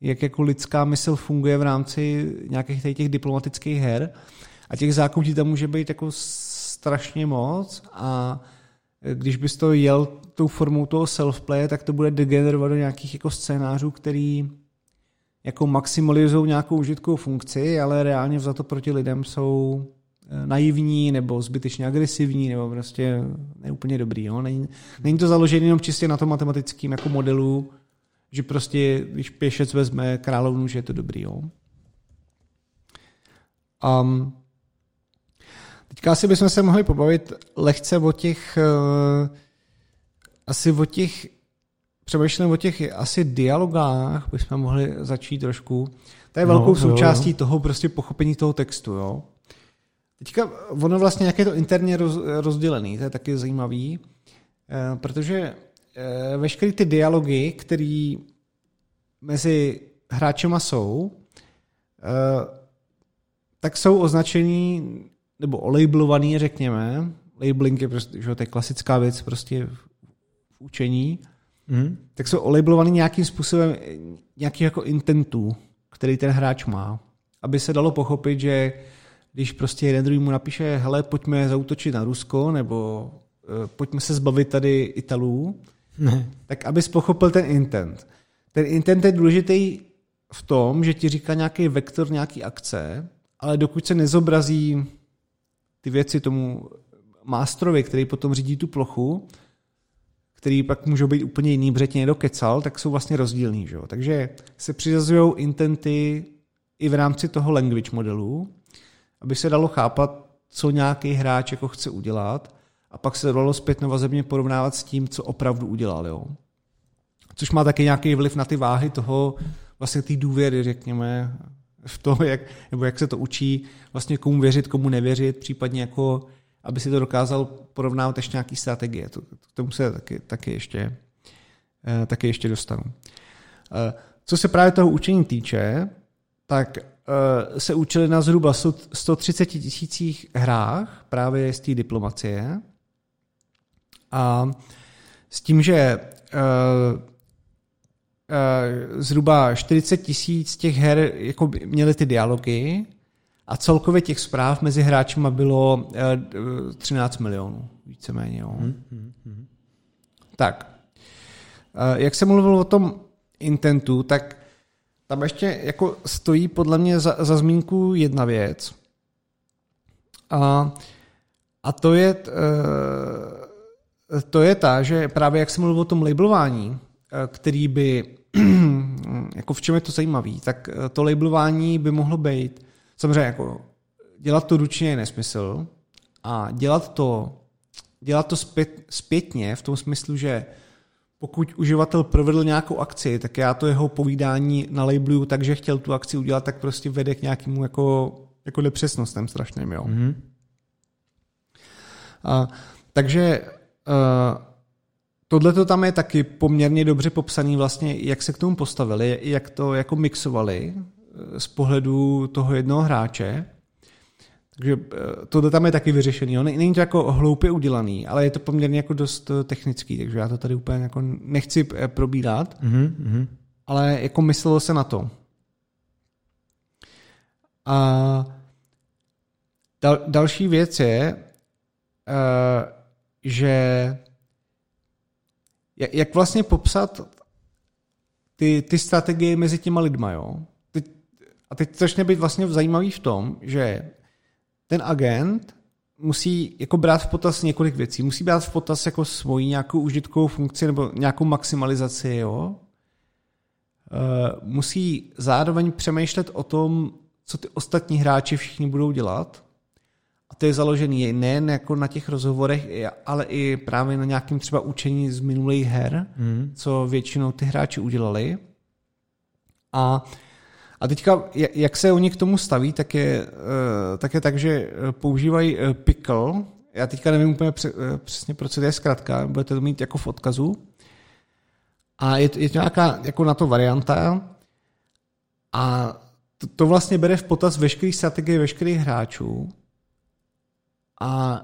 jak jako lidská mysl funguje v rámci nějakých těch diplomatických her. A těch zákonů tam může být jako strašně moc a když bys to jel tou formou toho self-play, tak to bude degenerovat do nějakých jako scénářů, který jako maximalizují nějakou užitkovou funkci, ale reálně za to proti lidem jsou eh, naivní nebo zbytečně agresivní nebo prostě neúplně dobrý. Jo? Není, není to založené jenom čistě na tom matematickém jako modelu, že prostě, když pěšec vezme královnu, že je to dobrý. Jo? Um, teďka asi bychom se mohli pobavit lehce o těch uh, asi o těch přemýšlím o těch asi dialogách bychom mohli začít trošku. To je no, velkou no, součástí jo. toho prostě pochopení toho textu, jo. Teďka ono vlastně, jak je to interně roz, rozdělený, to je taky zajímavý, eh, protože Eh, veškeré ty dialogy, které mezi hráčema jsou, eh, tak jsou označený nebo olabelovaný, řekněme. Labeling je prostě, že to je klasická věc prostě v učení. Mm. Tak jsou olabelovaný nějakým způsobem nějakých jako intentů, který ten hráč má. Aby se dalo pochopit, že když prostě jeden druhý mu napíše, hele, pojďme zautočit na Rusko, nebo uh, pojďme se zbavit tady Italů, ne. Tak abys pochopil ten intent. Ten intent je důležitý v tom, že ti říká nějaký vektor nějaký akce, ale dokud se nezobrazí ty věci tomu mástrovi, který potom řídí tu plochu, který pak můžou být úplně jiný, protože tě kecal, tak jsou vlastně rozdílný. Že? Takže se přizazují intenty i v rámci toho language modelu, aby se dalo chápat, co nějaký hráč jako chce udělat a pak se dalo zpětno vazebně porovnávat s tím, co opravdu udělal. Jo. Což má taky nějaký vliv na ty váhy toho, vlastně té důvěry, řekněme, v to, jak, nebo jak se to učí, vlastně komu věřit, komu nevěřit, případně jako, aby si to dokázal porovnávat ještě nějaký strategie. To, k tomu se taky, taky, ještě, eh, taky ještě dostanu. Eh, co se právě toho učení týče, tak se učili na zhruba 130 tisících hrách právě z té diplomacie, a s tím, že uh, uh, zhruba 40 tisíc těch her jako měly ty dialogy a celkově těch zpráv mezi hráči bylo uh, 13 milionů, víceméně. Jo. Hmm, hmm, hmm. Tak, jak jsem mluvil o tom intentu, tak tam ještě jako stojí podle mě za, za zmínku jedna věc. A, a to je uh, to je ta, že právě jak jsem mluvil o tom labelování, eh, který by, jako v čem je to zajímavý, tak eh, to labelování by mohlo být, samozřejmě jako dělat to ručně je nesmysl a dělat to, dělat to zpět, zpětně v tom smyslu, že pokud uživatel provedl nějakou akci, tak já to jeho povídání na tak, že chtěl tu akci udělat, tak prostě vede k nějakému jako, jako nepřesnostem strašným. Jo. Mm-hmm. A, takže Uh, Tohle to tam je taky poměrně dobře popsaný vlastně, jak se k tomu postavili, jak to jako mixovali eh, z pohledu toho jednoho hráče. Takže eh, tohle tam je taky vyřešený. Jo. Není to jako hloupě udělaný, ale je to poměrně jako dost technický, takže já to tady úplně jako nechci probírat, mm-hmm. ale jako myslelo se na to. A dal, další věc je, uh, že jak vlastně popsat ty, ty strategie mezi těma lidma, jo? Teď, a teď začne být vlastně zajímavý v tom, že ten agent musí jako brát v potaz několik věcí. Musí brát v potaz jako svoji nějakou užitkovou funkci nebo nějakou maximalizaci, jo. Uh, musí zároveň přemýšlet o tom, co ty ostatní hráči všichni budou dělat. A to je založený nejen jako na těch rozhovorech, ale i právě na nějakém třeba učení z minulých her, mm. co většinou ty hráči udělali. A a teďka, jak se oni k tomu staví, tak je, eh, tak je tak, že eh, používají eh, pickle. Já teďka nevím úplně přesně, proč to je zkrátka, budete to mít jako v odkazu. A je, je to nějaká jako na to varianta. A to, to vlastně bere v potaz veškerý strategie veškerých hráčů. A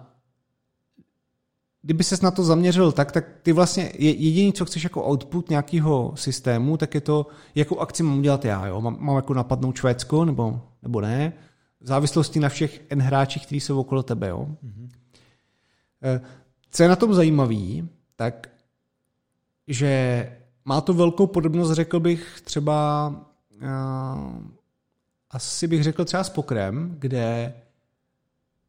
kdyby ses na to zaměřil tak, tak ty vlastně jediný, co chceš jako output nějakého systému, tak je to, jakou akci mám udělat já. Jo? Mám, mám jako napadnout Švédsko nebo, nebo ne, v závislosti na všech N hráčích, kteří jsou okolo tebe. Jo? Mm-hmm. Co je na tom zajímavý, tak že má to velkou podobnost, řekl bych, třeba uh, asi bych řekl třeba s pokrem, kde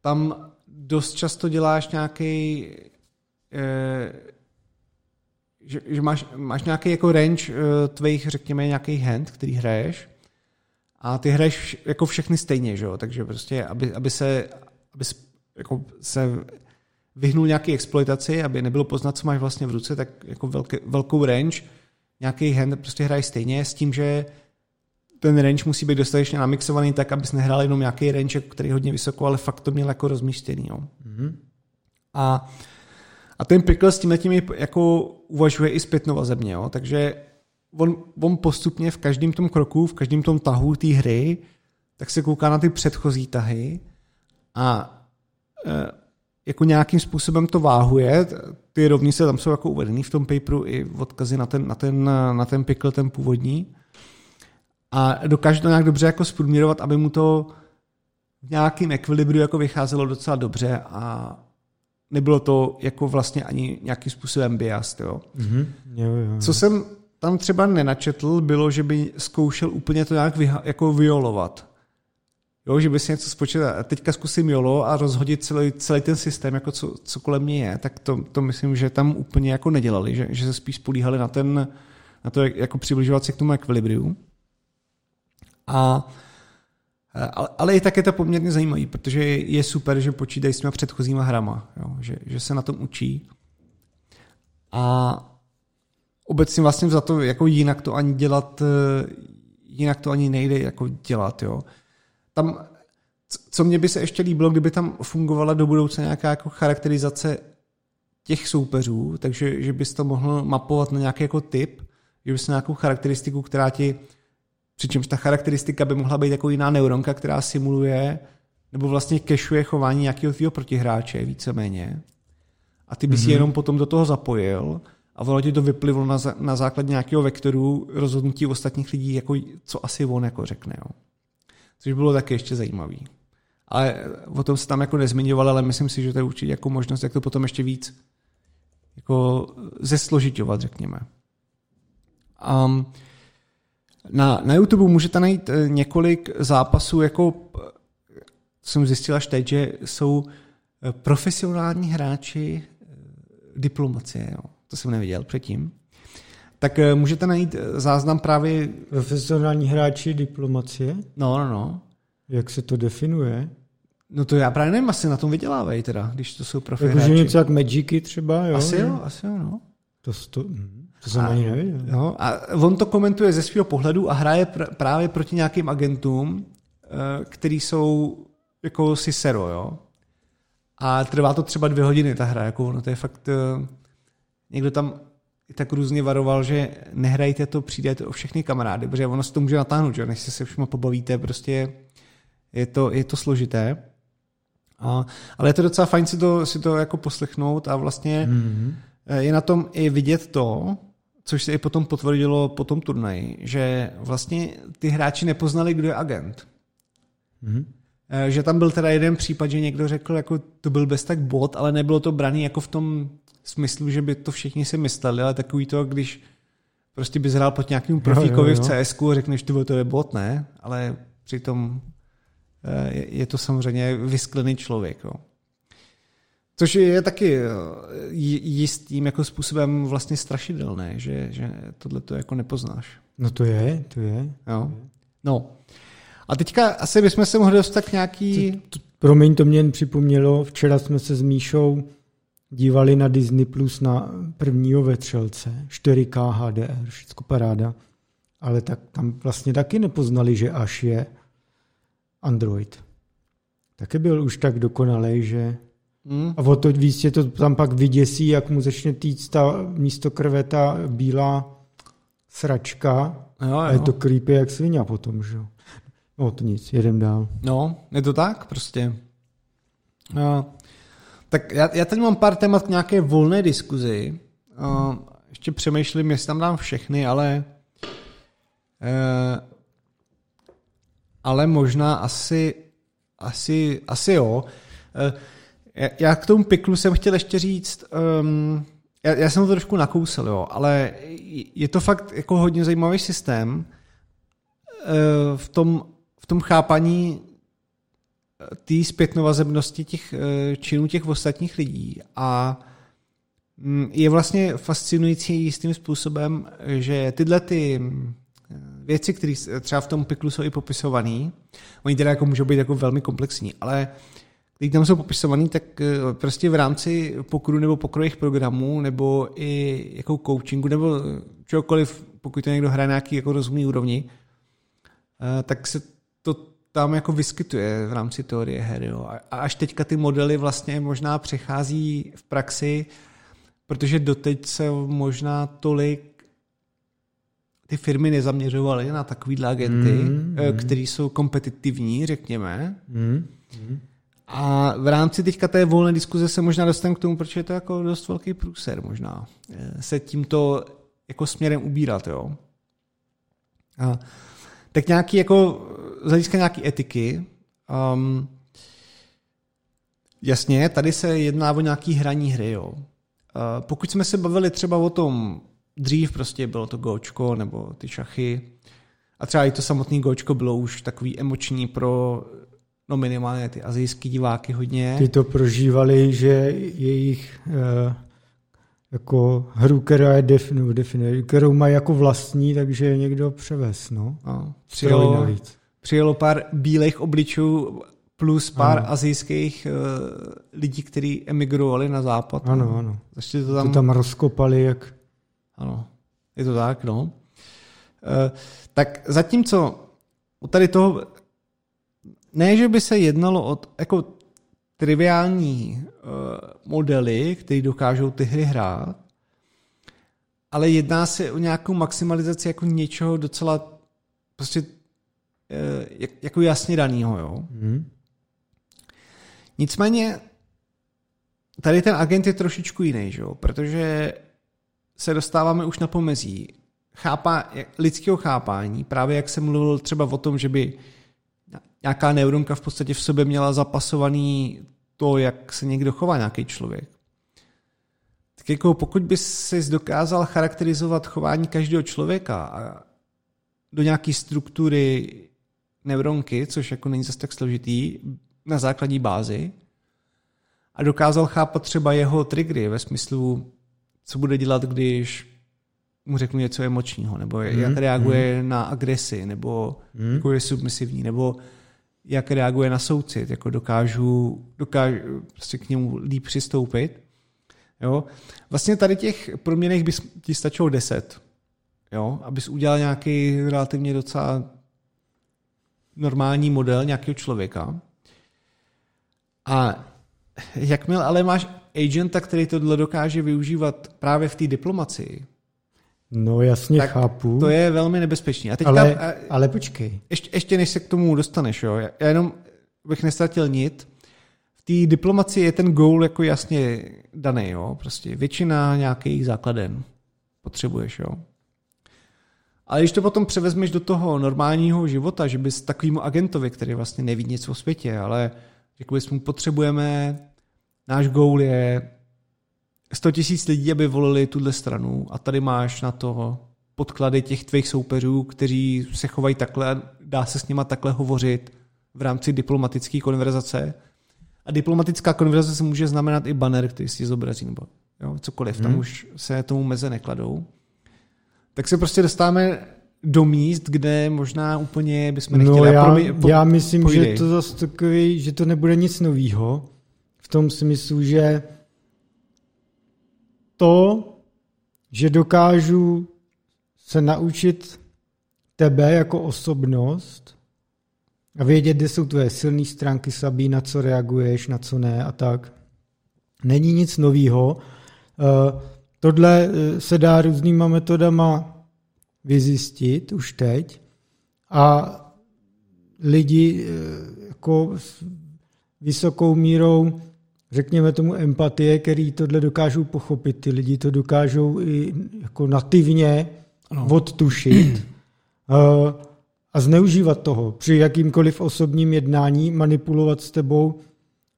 tam dost často děláš nějaký že, že máš, máš nějaký jako range uh, tvých, řekněme, nějakých hand, který hraješ a ty hraješ jako všechny stejně, že jo? takže prostě, aby, aby se, aby jako se vyhnul nějaký exploitaci, aby nebylo poznat, co máš vlastně v ruce, tak jako velké, velkou range, nějaký hand prostě hraješ stejně s tím, že ten range musí být dostatečně namixovaný tak, abys nehrál jenom nějaký range, který je hodně vysoko, ale fakt to měl jako rozmístěný. Jo. Mm-hmm. A a ten Pickle s tím jako uvažuje i zpětnou vazebně, jo? takže on, on postupně v každém tom kroku, v každém tom tahu té hry, tak se kouká na ty předchozí tahy a e, jako nějakým způsobem to váhuje, ty rovnice tam jsou jako uvedený v tom paperu i odkazy na ten, na ten, na ten pickle, ten původní. A dokáže to nějak dobře jako zprůměrovat, aby mu to v nějakým ekvilibriu jako vycházelo docela dobře a nebylo to jako vlastně ani nějakým způsobem bias. Jo. Mm-hmm. Jo, jo, jo. Co jsem tam třeba nenačetl, bylo, že by zkoušel úplně to nějak vyha- jako violovat. Jo, že by si něco spočítal, teďka zkusím jolo a rozhodit celý, celý ten systém, jako co, co kolem mě je, tak to, to myslím, že tam úplně jako nedělali, že, že se spíš spolíhali na, ten, na to, jako přibližovat se k tomu ekvilibriu. A ale, ale i tak je to poměrně zajímavý, protože je super, že počítají s těma předchozíma hrama, jo, že, že se na tom učí. A obecně vlastně za to, jako jinak to ani dělat, eh, jinak to ani nejde jako dělat, jo. Tam, co mě by se ještě líbilo, kdyby tam fungovala do budoucna nějaká jako charakterizace těch soupeřů, takže že bys to mohl mapovat na nějaký jako typ, že bys nějakou charakteristiku, která ti Přičemž ta charakteristika by mohla být jako jiná neuronka, která simuluje nebo vlastně kešuje chování nějakého tvého protihráče víceméně. A ty bys mm-hmm. jenom potom do toho zapojil a ono ti to vyplivlo na, na základě nějakého vektoru rozhodnutí ostatních lidí, jako co asi on jako řekne. Jo. Což bylo taky ještě zajímavý. Ale o tom se tam jako nezmiňoval, ale myslím si, že to je určitě jako možnost, jak to potom ještě víc jako zesložitovat, řekněme. Um, na, na YouTube můžete najít eh, několik zápasů, jako jsem zjistil až teď, že jsou eh, profesionální hráči eh, diplomacie. Jo. To jsem neviděl předtím. Tak můžete najít záznam právě... Profesionální hráči diplomacie? No, no, no. Jak se to definuje? No to já právě nevím, asi na tom vydělávají teda, když to jsou profi hráči. něco jak Magicy třeba, jo? Asi jo, asi jo, no. To, to, hm. To jsem a, ani nevěděl. No, a on to komentuje ze svého pohledu a hraje pr- právě proti nějakým agentům, uh, který jsou jako Cicero, jo. A trvá to třeba dvě hodiny ta hra, jako ono to je fakt... Uh, někdo tam i tak různě varoval, že nehrajte to, přijdete o všechny kamarády, protože ono se to může natáhnout, že než se se všema pobavíte, prostě je to, je to složité. A, ale je to docela fajn si to, si to jako poslechnout a vlastně mm-hmm. Je na tom i vidět to, což se i potom potvrdilo po tom turnaji, že vlastně ty hráči nepoznali, kdo je agent. Mm-hmm. Že tam byl teda jeden případ, že někdo řekl, jako to byl bez tak bot, ale nebylo to braný jako v tom smyslu, že by to všichni si mysleli, ale takový to, když prostě bys hrál pod nějakým profíkovi jo, jo, jo. v CS a řekneš, ty to je bot, ne? Ale přitom eh, je to samozřejmě vysklený člověk. Jo. Což je taky eh, jistým jako způsobem vlastně strašidelné, že, že tohle to jako nepoznáš. No to je, to je. Jo. No. A teďka asi bychom se mohli dostat k nějaký... To, to, promiň, to mě jen připomnělo, včera jsme se s Míšou dívali na Disney Plus na prvního vetřelce, 4K HDR, všechno paráda, ale tak tam vlastně taky nepoznali, že až je Android. Taky byl už tak dokonalý, že Hmm. A o to víc tě to tam pak vyděsí, jak mu začne týct ta místo krve ta bílá sračka. Jo, jo. A je to creepy jak svině potom, že No to nic, jedem dál. No, je to tak prostě. No, tak já, já tady mám pár témat k nějaké volné diskuzi. Uh, ještě přemýšlím, jestli tam dám všechny, ale uh, ale možná asi asi, asi jo. Uh, já k tomu piklu jsem chtěl ještě říct, um, já, já jsem to trošku nakousl, jo, ale je to fakt jako hodně zajímavý systém uh, v tom, v tom chápaní eh, té zpětnovazebnosti těch uh, činů těch ostatních lidí. A um, je vlastně fascinující jistým způsobem, že tyhle ty věci, které třeba v tom piklu jsou i popisované, oni teda jako můžou být jako velmi komplexní, ale když tam jsou popisovaný, tak eh, prostě v rámci pokru nebo pokrových programů, nebo i jako coachingu, nebo čokoliv, pokud to někdo hraje nějaký jako rozumný úrovni, eh, tak se to tam jako vyskytuje v rámci teorie her. Jo. A až teďka ty modely vlastně možná přechází v praxi, protože doteď se možná tolik ty firmy nezaměřovaly na takovýhle agenty, mm, mm. který jsou kompetitivní, řekněme. Mm, mm. A v rámci teďka té volné diskuze se možná dostanu k tomu, proč je to jako dost velký průser možná. Eh, se tímto jako směrem ubírat, jo. A, tak nějaký jako, z hlediska nějaký etiky, um, jasně, tady se jedná o nějaký hraní hry, jo. Uh, pokud jsme se bavili třeba o tom, dřív prostě bylo to gočko nebo ty šachy, a třeba i to samotné gočko bylo už takový emoční pro no minimálně ty azijský diváky hodně. Ty to prožívali, že jejich uh, jako hru, která je definu, definuje, kterou mají jako vlastní, takže někdo převez, no. no přijelo, přijelo pár bílých obličů plus pár ano. azijských uh, lidí, kteří emigrovali na západ. Ano, no. ano. Začali to tam... To tam rozkopali, jak... Ano, je to tak, no. Uh, tak zatímco u tady toho ne, že by se jednalo o jako triviální uh, modely, které dokážou ty hry hrát, ale jedná se o nějakou maximalizaci jako něčeho docela prostě uh, jako jasně daného, jo. Mm. Nicméně tady ten agent je trošičku jiný, že jo, protože se dostáváme už na pomezí chápa, lidského chápání, právě jak jsem mluvil třeba o tom, že by nějaká neuronka v podstatě v sobě měla zapasovaný to, jak se někdo chová nějaký člověk. Tak jako pokud by si dokázal charakterizovat chování každého člověka a do nějaké struktury neuronky, což jako není zase tak složitý, na základní bázi, a dokázal chápat třeba jeho triggery ve smyslu, co bude dělat, když mu řeknu něco emočního, nebo mm, jak reaguje mm. na agresi, nebo mm. jako je submisivní, nebo jak reaguje na soucit, jako dokážu, dokážu prostě k němu líp přistoupit. Jo? Vlastně tady těch proměných by ti stačilo deset, jo? abys udělal nějaký relativně docela normální model nějakého člověka. A jakmile ale máš agenta, který tohle dokáže využívat právě v té diplomacii, No jasně, tak chápu. To je velmi nebezpečné. A teďka, ale, ale počkej. Ještě, ještě než se k tomu dostaneš, jo, já jenom bych nestratil nit. V té diplomaci je ten goal jako jasně daný, jo, prostě většina nějakých základen potřebuješ, jo. Ale když to potom převezmeš do toho normálního života, že bys takovýmu agentovi, který vlastně neví nic o světě, ale řekl bys mu, potřebujeme, náš goal je 100 tisíc lidí, aby volili tuhle stranu a tady máš na to podklady těch tvých soupeřů, kteří se chovají takhle, dá se s nima takhle hovořit v rámci diplomatické konverzace A diplomatická konverzace může znamenat i banner, který si zobrazí, nebo jo, cokoliv. Tam hmm. už se tomu meze nekladou. Tak se prostě dostáváme do míst, kde možná úplně bychom nechtěli. No já, promi, po, já myslím, pojdej. že to zase takový, že to nebude nic novýho. V tom smyslu, že to, že dokážu se naučit tebe jako osobnost a vědět, kde jsou tvoje silné stránky, slabý, na co reaguješ, na co ne a tak. Není nic novýho. Eh, tohle eh, se dá různýma metodama vyzjistit už teď a lidi eh, jako s vysokou mírou řekněme tomu empatie, který tohle dokážou pochopit. Ty lidi to dokážou i jako nativně ano. odtušit uh, a zneužívat toho při jakýmkoliv osobním jednání, manipulovat s tebou.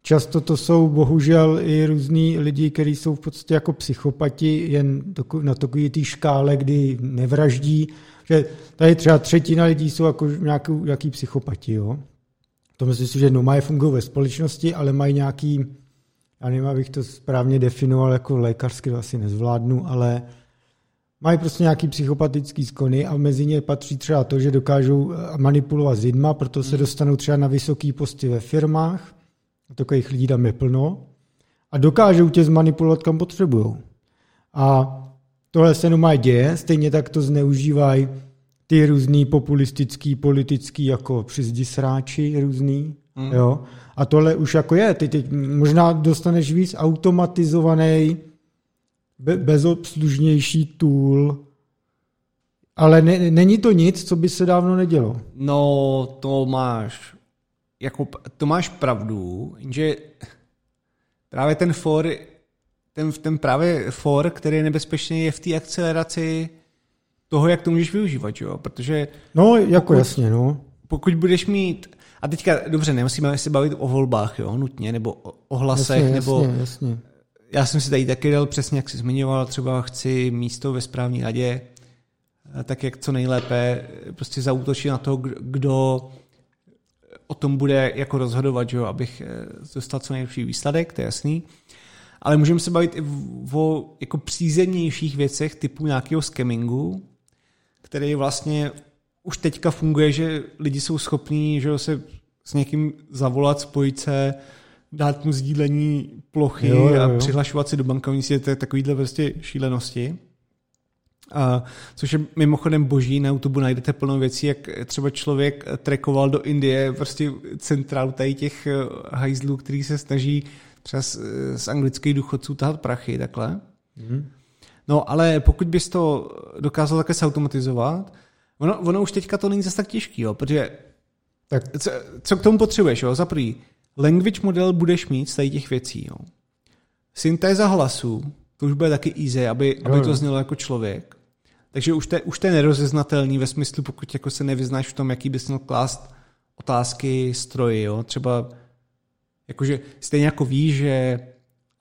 Často to jsou bohužel i různí lidi, kteří jsou v podstatě jako psychopati, jen na takové té škále, kdy nevraždí. Že tady třeba třetina lidí jsou jako nějaký, nějaký psychopati. Jo? To myslím si, že no, mají fungují ve společnosti, ale mají nějaký já nevím, abych to správně definoval jako lékařsky, to asi nezvládnu, ale mají prostě nějaký psychopatický skony a mezi ně patří třeba to, že dokážou eh, manipulovat s lidma, proto se hmm. dostanou třeba na vysoký posty ve firmách, a takových lidí tam je plno, a dokážou tě zmanipulovat, kam potřebují. A tohle se jenom děje, stejně tak to zneužívají ty různý populistický, politický, jako přizdi sráči různý, mm. jo. A tohle už jako je, ty teď možná dostaneš víc automatizovaný, be, bezobslužnější tool, ale ne, není to nic, co by se dávno nedělo. No, to máš, jako, to máš pravdu, že právě ten for, ten, ten právě for, který je nebezpečný, je v té akceleraci toho, jak to můžeš využívat, jo? protože... No, jako pokud, jasně, no. Pokud budeš mít a teďka, dobře, nemusíme se bavit o volbách, jo, nutně, nebo o, hlasech, jasně, nebo... Jasně, jasně. Já jsem si tady taky dal přesně, jak jsi zmiňoval, třeba chci místo ve správní radě, eh, tak jak co nejlépe eh, prostě zautočit na to, kdo o tom bude jako rozhodovat, jo, abych eh, dostal co nejlepší výsledek, to je jasný. Ale můžeme se bavit i o jako přízemnějších věcech typu nějakého scamingu, který vlastně už teďka funguje, že lidi jsou schopní že se s někým zavolat, spojit se, dát mu sdílení plochy jo, jo, jo. a přihlašovat si do bankovní to je takovýhle prostě šílenosti. A, což je mimochodem boží, na YouTube najdete plno věcí, jak třeba člověk trekoval do Indie prostě centrálu tady těch eh, hajzlů, který se snaží třeba z, z anglických důchodců tahat prachy, takhle. Mm. No ale pokud bys to dokázal také automatizovat, Ono, ono už teďka to není zase tak těžký, jo, protože tak. Co, co k tomu potřebuješ? Jo? Za prvý, language model budeš mít z tady těch věcí. Jo? Syntéza hlasu, to už bude taky easy, aby, aby to znělo jako člověk. Takže už to, už to je nerozeznatelný ve smyslu, pokud jako se nevyznáš v tom, jaký bys měl klást otázky stroji. Jo? Třeba jakože stejně jako víš, že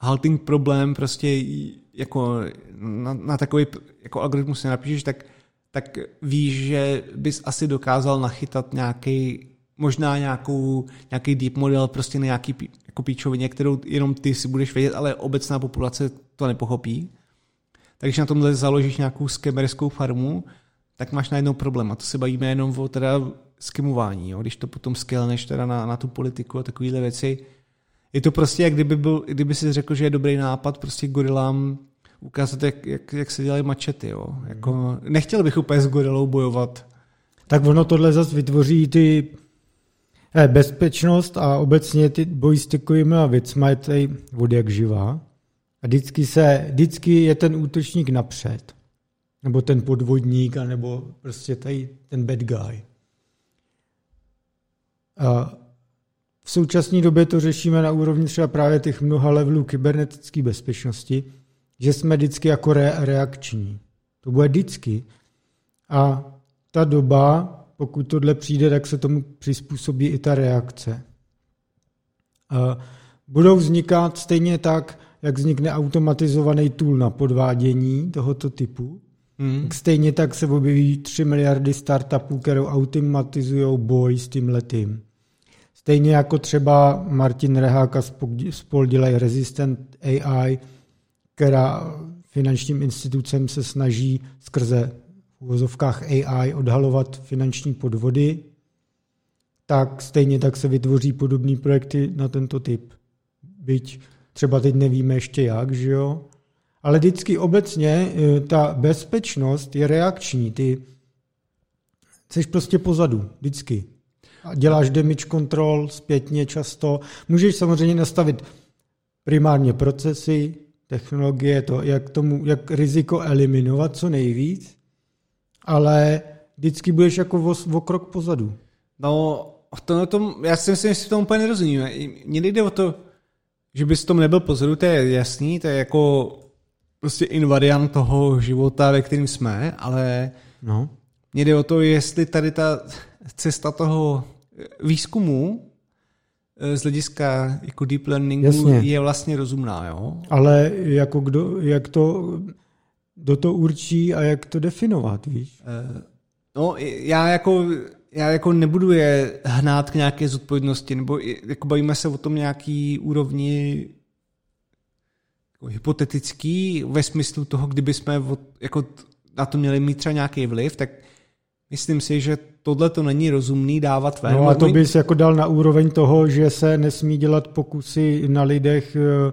halting problém prostě jako na, na takový jako algoritmus se napíšeš, tak tak víš, že bys asi dokázal nachytat nějaký, možná nějakou, nějaký deep model prostě na nějaký jako píčovině, kterou jenom ty si budeš vědět, ale obecná populace to nepochopí. Takže na tomhle založíš nějakou skemerskou farmu, tak máš najednou problém. A to se bavíme jenom o teda skimování. Jo? Když to potom skillneš teda na, na tu politiku a takovéhle věci, je to prostě, jak kdyby, byl, kdyby si řekl, že je dobrý nápad prostě gorilám ukázat, jak, jak, jak se dělají mačety. Jo. Jako, nechtěl bych úplně s gorilou bojovat. Tak ono tohle zase vytvoří ty eh, bezpečnost a obecně ty boj s takovými věcmi je tady od jak živá. A vždycky, se, vždycky je ten útočník napřed. Nebo ten podvodník, nebo prostě tady ten bad guy. A v současné době to řešíme na úrovni třeba právě těch mnoha levelů kybernetické bezpečnosti, že jsme vždycky jako re- reakční. To bude vždycky. A ta doba, pokud tohle přijde, tak se tomu přizpůsobí i ta reakce. A budou vznikat stejně tak, jak vznikne automatizovaný tool na podvádění tohoto typu, mm. stejně tak se objeví 3 miliardy startupů, které automatizují boj s tím letím. Stejně jako třeba Martin Rehák a spol dělají Resistant AI, která finančním institucem se snaží skrze v AI odhalovat finanční podvody, tak stejně tak se vytvoří podobné projekty na tento typ. Byť třeba teď nevíme ještě jak, že jo? Ale vždycky obecně e, ta bezpečnost je reakční. Ty jsi prostě pozadu, vždycky. A děláš damage control zpětně často. Můžeš samozřejmě nastavit primárně procesy, technologie, to, jak, tomu, jak riziko eliminovat co nejvíc, ale vždycky budeš jako o, o krok pozadu. No, to, tom, já si myslím, že si to úplně nerozumím. Mně nejde o to, že bys tom nebyl pozadu, to je jasný, to je jako prostě invariant toho života, ve kterým jsme, ale no. mně jde o to, jestli tady ta cesta toho výzkumu z hlediska jako deep learningu Jasně. je vlastně rozumná, jo? Ale jako kdo, jak to, kdo to určí a jak to definovat, víš? Uh, no, já jako, já jako nebudu je hnát k nějaké zodpovědnosti, nebo jako bavíme se o tom nějaký úrovni jako hypotetický ve smyslu toho, kdyby jsme jako na to měli mít třeba nějaký vliv, tak myslím si, že tohle to není rozumný dávat ven. No a to bys jako dal na úroveň toho, že se nesmí dělat pokusy na lidech eh,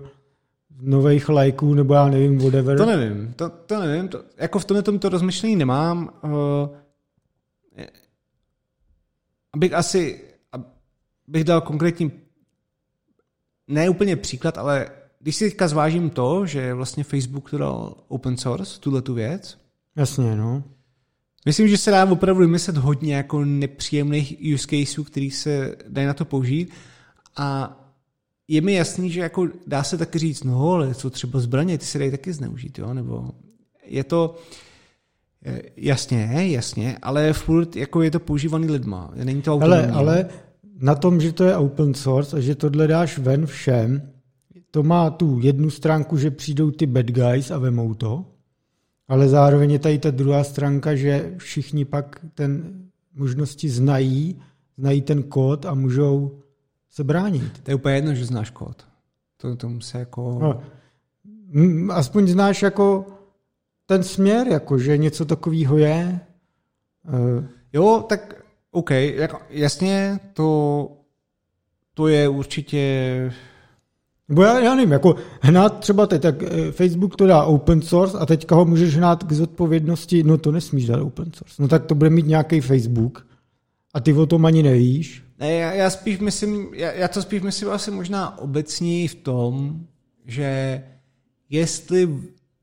nových lajků, nebo já nevím, whatever. To nevím, to, to nevím, to, jako v tomhle to rozmyšlení nemám. Uh, abych asi, abych dal konkrétní, ne úplně příklad, ale když si teďka zvážím to, že vlastně Facebook to dal open source, tuhle tu věc. Jasně, no. Myslím, že se dá opravdu vymyslet hodně jako nepříjemných use caseů, který se dají na to použít. A je mi jasný, že jako dá se taky říct, no ale co třeba zbraně, ty se dají taky zneužít, jo? nebo je to, eh, jasně, jasně, ale furt jako je to používaný lidma, není to autonomní. Ale, ale na tom, že to je open source a že tohle dáš ven všem, to má tu jednu stránku, že přijdou ty bad guys a vemou to, ale zároveň je tady ta druhá stránka, že všichni pak ten možnosti znají, znají ten kód a můžou se bránit. To je úplně jedno, že znáš kód. To, tomu se jako... No, aspoň znáš jako ten směr, jako že něco takového je. Uh, jo, tak OK, jako, jasně, to, to je určitě nebo já, já nevím, jako hnát třeba teď, tak eh, Facebook to dá open source a teďka ho můžeš hnát k zodpovědnosti, no to nesmíš dát open source. No tak to bude mít nějaký Facebook a ty o tom ani nevíš. Ne, já, já spíš myslím, já, já to spíš myslím asi možná obecní v tom, že jestli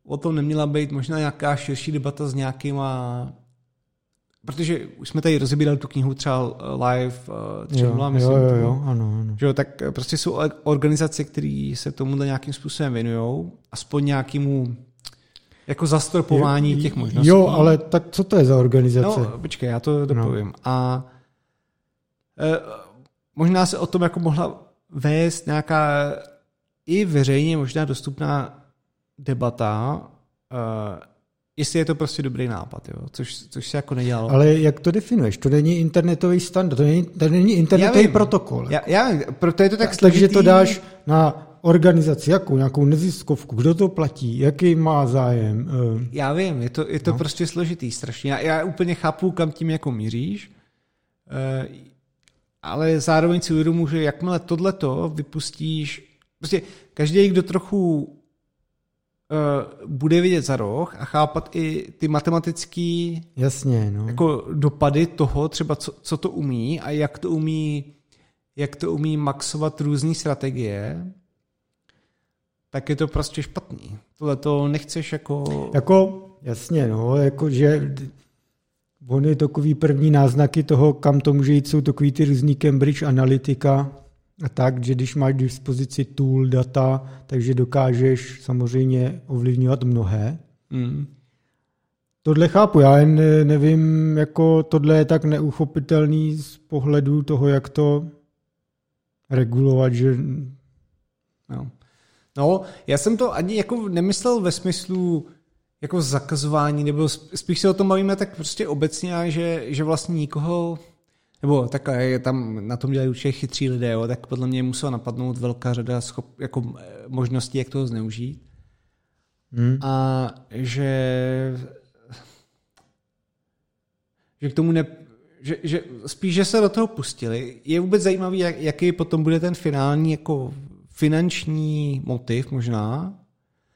o tom neměla být možná nějaká širší debata s nějakýma protože už jsme tady rozebírali tu knihu třeba live třeba, jo, myslím. Jo, jo, jo, ano, ano. Že jo, tak prostě jsou organizace, které se tomuhle nějakým způsobem věnují, aspoň nějakému jako zastropování jo, těch možností. Jo, ale tak co to je za organizace? No, počkej, já to dopovím. No. A e, možná se o tom jako mohla vést nějaká i veřejně možná dostupná debata, e, jestli je to prostě dobrý nápad, jo? Což, což se jako nedělalo. Ale jak to definuješ? To není internetový standard, to není, to není internetový já protokol. Já, já, proto je to tak, složitý. Takže to dáš na organizaci, jakou, nějakou neziskovku, kdo to platí, jaký má zájem. Uh, já vím, je to, je to no. prostě složitý strašně. Já, já úplně chápu, kam tím jako míříš, uh, ale zároveň si uvědomuji, že jakmile tohleto vypustíš, prostě každý, kdo trochu bude vidět za roh a chápat i ty matematické Jasně, no. jako dopady toho, třeba co, co to umí a jak to umí, jak to umí maxovat různé strategie, tak je to prostě špatný. Tohle to nechceš jako... Jako, jasně, no, jako že je takový první náznaky toho, kam to může jít, jsou takový ty různý Cambridge Analytica, tak, že když máš k dispozici tool, data, takže dokážeš samozřejmě ovlivňovat mnohé. Mm. Tohle chápu, já jen nevím, jako tohle je tak neuchopitelný z pohledu toho, jak to regulovat, že... No. no, já jsem to ani jako nemyslel ve smyslu jako zakazování, nebo spíš se o tom bavíme tak prostě obecně, že, že vlastně nikoho nebo tak je tam na tom dělají určitě chytří lidé, jo, tak podle mě musela napadnout velká řada schop, jako eh, možností, jak toho zneužít. Hmm. A že, že k tomu ne, že, že spíš, že se do toho pustili. Je vůbec zajímavý, jak, jaký potom bude ten finální jako finanční motiv možná.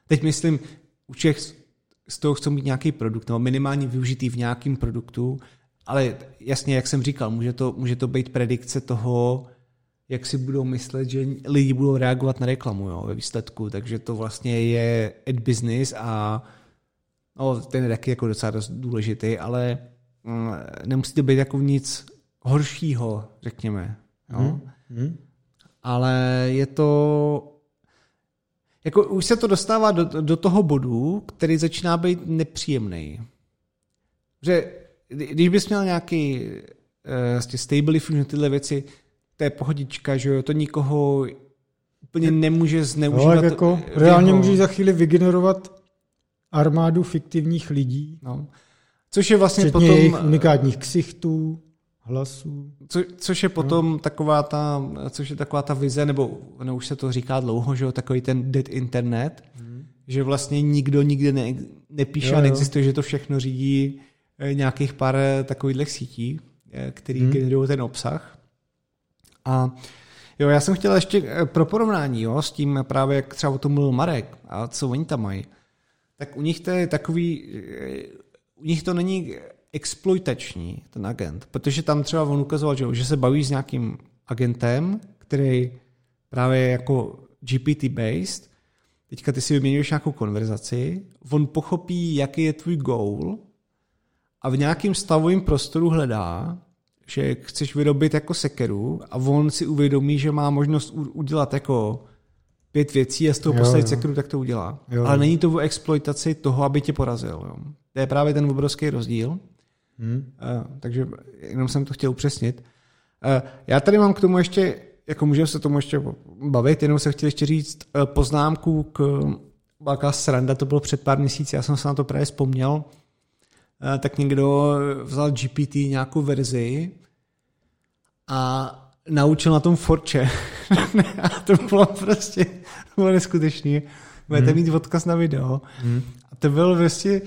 Teď myslím, u všech z toho chcou mít nějaký produkt, nebo minimálně využitý v nějakém produktu, ale jasně, jak jsem říkal, může to, může to být predikce toho, jak si budou myslet, že lidi budou reagovat na reklamu jo, ve výsledku, takže to vlastně je ad business a no, ten je taky jako docela dost důležitý, ale mm, nemusí to být jako nic horšího, řekněme. Jo? Hmm. Hmm. Ale je to jako už se to dostává do, do toho bodu, který začíná být nepříjemný. Že když bys měl nějaký uh, stable diffusion, tyhle věci, to je pohodička, že jo, to nikoho úplně nemůže zneužívat. No, jako reálně jeho... můžeš za chvíli vygenerovat armádu fiktivních lidí. No. Což je vlastně potom... jejich unikátních ksichtů, hlasů. Co, což je potom no. taková ta, což je taková ta vize, nebo no, už se to říká dlouho, že jo, takový ten dead internet, hmm. že vlastně nikdo nikde ne, nepíše jo, a neexistuje, jo. že to všechno řídí eh, nějakých pár eh, takových sítí, eh, který hmm. generují ten obsah. A jo, já jsem chtěl ještě pro porovnání jo, s tím právě, jak třeba o tom mluvil Marek a co oni tam mají. Tak u nich to je takový, u nich to není exploitační, ten agent, protože tam třeba on ukazoval, že, že se baví s nějakým agentem, který právě jako GPT-based, teďka ty si vyměňuješ nějakou konverzaci, on pochopí, jaký je tvůj goal a v nějakém stavovém prostoru hledá, že chceš vyrobit jako sekeru a on si uvědomí, že má možnost udělat jako pět věcí a z toho postavit sekeru, tak to udělá. Jo. Ale není to v exploitaci toho, aby tě porazil. Jo. To je právě ten obrovský rozdíl. Hmm. Uh, takže jenom jsem to chtěl upřesnit. Uh, já tady mám k tomu ještě, jako můžeme se tomu ještě bavit, jenom jsem chtěl ještě říct uh, poznámku k velká sranda, to bylo před pár měsíci, já jsem se na to právě vzpomněl, tak někdo vzal GPT nějakou verzi a naučil na tom forče. a to bylo prostě to bylo neskutečný. Budete hmm. mít odkaz na video. Hmm. A to bylo prostě,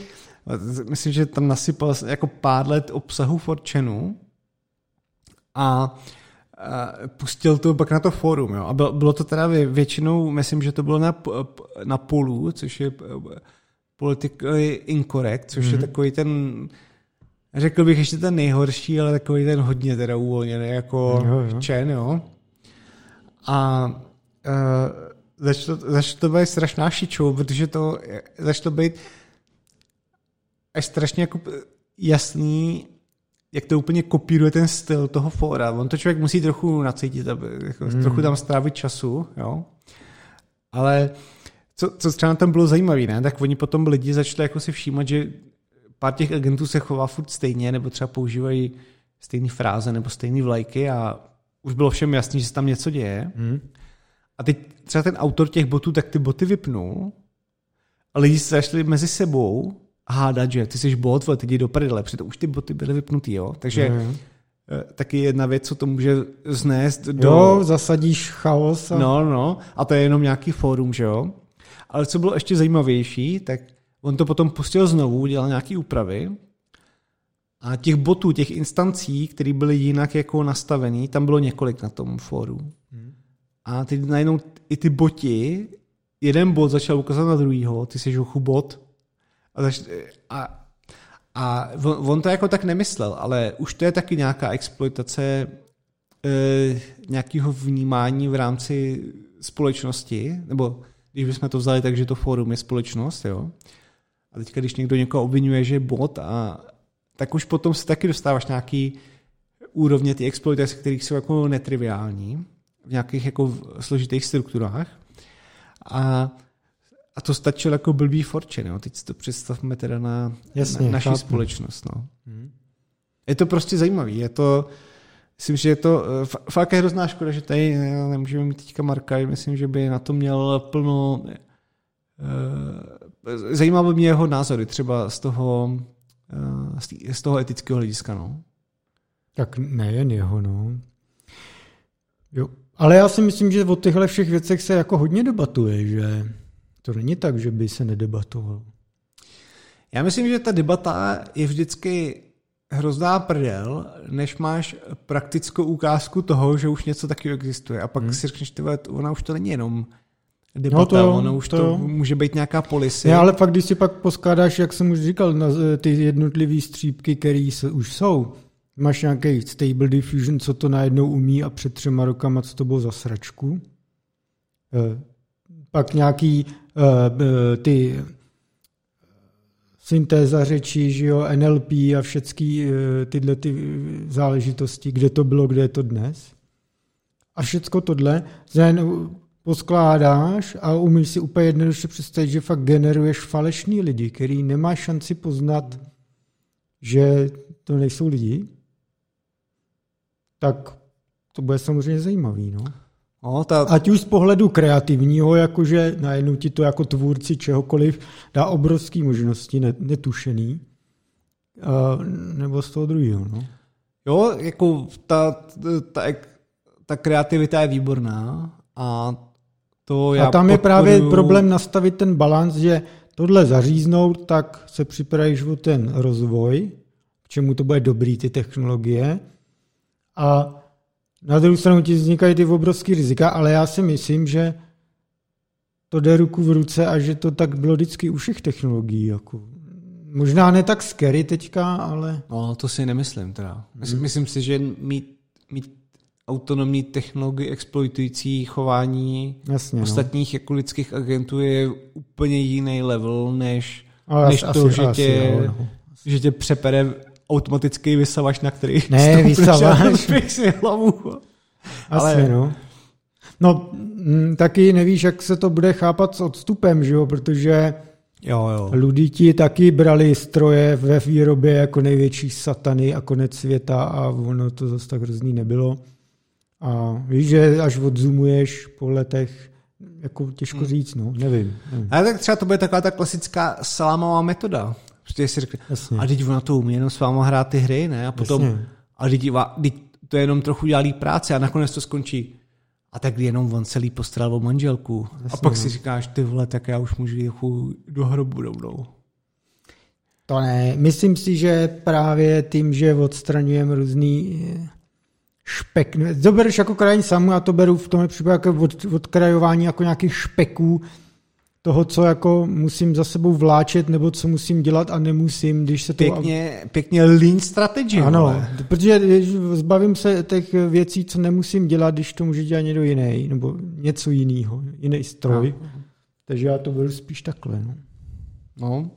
myslím, že tam nasypal jako pár let obsahu Forčenu a pustil to pak na to fórum. Jo. A bylo, bylo to teda většinou, myslím, že to bylo na, na polu, což je politically incorrect, což mm-hmm. je mhm. takový ten, řekl bych ještě ten nejhorší, ale takový ten hodně teda uvolněný, jako jo, jo. čen, jo. A uh, začalo, začalo to být strašná šičou, protože to začalo být až strašně jako jasný, jak to úplně kopíruje ten styl toho fóra. On to člověk musí trochu nacítit, aby, jako, hmm. trochu tam strávit času, jo. Ale co, co třeba tam bylo zajímavé, ne? tak oni potom lidi začali jako si všímat, že pár těch agentů se chová furt stejně, nebo třeba používají stejné fráze nebo stejné vlajky a už bylo všem jasný, že se tam něco děje. Hmm. A teď třeba ten autor těch botů, tak ty boty vypnul a lidi se začali mezi sebou hádat, že ty jsi bot, ale ty jdi do prdele, protože už ty boty byly vypnutý, jo. Takže mm. taky jedna věc, co to může znést do... Jo, zasadíš chaos. A... No, no, a to je jenom nějaký fórum, že jo. Ale co bylo ještě zajímavější, tak on to potom pustil znovu, dělal nějaký úpravy a těch botů, těch instancí, které byly jinak jako nastavený, tam bylo několik na tom fóru. Hmm. A teď najednou i ty boti, jeden bot začal ukazovat na druhýho, ty jsi žuchu bot, a, zač, a, a on, on to jako tak nemyslel, ale už to je taky nějaká exploitace e, nějakého vnímání v rámci společnosti, nebo když bychom to vzali tak, že to fórum je společnost, jo. A teďka, když někdo někoho obvinuje, že je bot, a, tak už potom se taky dostáváš nějaký úrovně ty exploitace, kterých jsou jako netriviální v nějakých jako složitých strukturách. A a to stačilo jako blbý fortune, no. teď si to představme teda na, Jasně, na naši chápu. společnost. No. Hmm. Je to prostě zajímavý, je to, myslím, že je to, eh, fakt je hrozná škoda, že tady eh, nemůžeme mít teďka Marka, myslím, že by na to měl plno, uh, zajímal by mě jeho názory, třeba z toho, uh, z toho etického hlediska, no. Tak nejen jeho, no. Jo. Ale já si myslím, že o těchto všech věcech se jako hodně debatuje, že to není tak, že by se nedebatovalo. Já myslím, že ta debata je vždycky hrozná prdel, než máš praktickou ukázku toho, že už něco taky existuje. A pak hmm. si řekneš, ty ona už to není jenom debata, no to, ono už to, to může být nějaká polisy. Ne, ale pak, když si pak poskládáš, jak jsem už říkal, na ty jednotlivé střípky, které už jsou, máš nějaký stable diffusion, co to najednou umí a před třema rokama, co to bylo za sračku. Eh, pak nějaký uh, ty syntéza řečí, že jo, NLP a všechny tyhle ty záležitosti, kde to bylo, kde je to dnes. A všecko tohle poskládáš a umíš si úplně jednoduše představit, že fakt generuješ falešný lidi, který nemá šanci poznat, že to nejsou lidi, tak to bude samozřejmě zajímavý. No. No, ta... Ať už z pohledu kreativního, jakože najednou ti to jako tvůrci čehokoliv dá obrovské možnosti netušený, nebo z toho druhého. No. Jo, jako ta, ta, ta kreativita je výborná a to já A tam je právě problém nastavit ten balans, že tohle zaříznout, tak se připravíš o ten rozvoj, k čemu to bude dobrý, ty technologie. A na druhou stranu ti vznikají ty obrovské rizika, ale já si myslím, že to jde ruku v ruce a že to tak bylo vždycky u všech technologií. Jako. Možná ne tak scary teďka, ale... No, to si nemyslím teda. Myslím, hmm. myslím si, že mít, mít autonomní technologii exploitující chování Jasně, no. ostatních no. jako lidských agentů je úplně jiný level, než, než to, asi, že, asi, tě, jo, no. že tě přepere automatický vysavač, na který ne, vysavač. si hlavu. Asi, Ale... no. No, m, mm, taky nevíš, jak se to bude chápat s odstupem, že jo, protože jo, jo. Ludíti taky brali stroje ve výrobě jako největší satany a konec světa a ono to zase tak hrozný nebylo. A víš, že až odzumuješ po letech, jako těžko hmm. říct, no, nevím. nevím. Ale tak třeba to bude taková ta klasická salámová metoda. Prostě si řekne, a teď ona to umí jenom s váma hrát ty hry, ne? A potom, Jasně. a teď, teď to je jenom trochu dělá práce a nakonec to skončí. A tak jenom on celý postaral o manželku. Jasně. A pak si říkáš, ty vole, tak já už můžu jít do hrobu rovnou. To ne. Myslím si, že právě tím, že odstraňujeme různý eh, špek. To bereš jako krajní samu, a to beru v tom případě jako od, odkrajování jako nějakých špeků, toho, co jako musím za sebou vláčet, nebo co musím dělat a nemusím, když se to... Pěkně, pěkně lean strategy. Ano, ale. protože zbavím se těch věcí, co nemusím dělat, když to může dělat někdo jiný, nebo něco jiného, jiný stroj. No. Takže já to beru spíš takhle. No. no.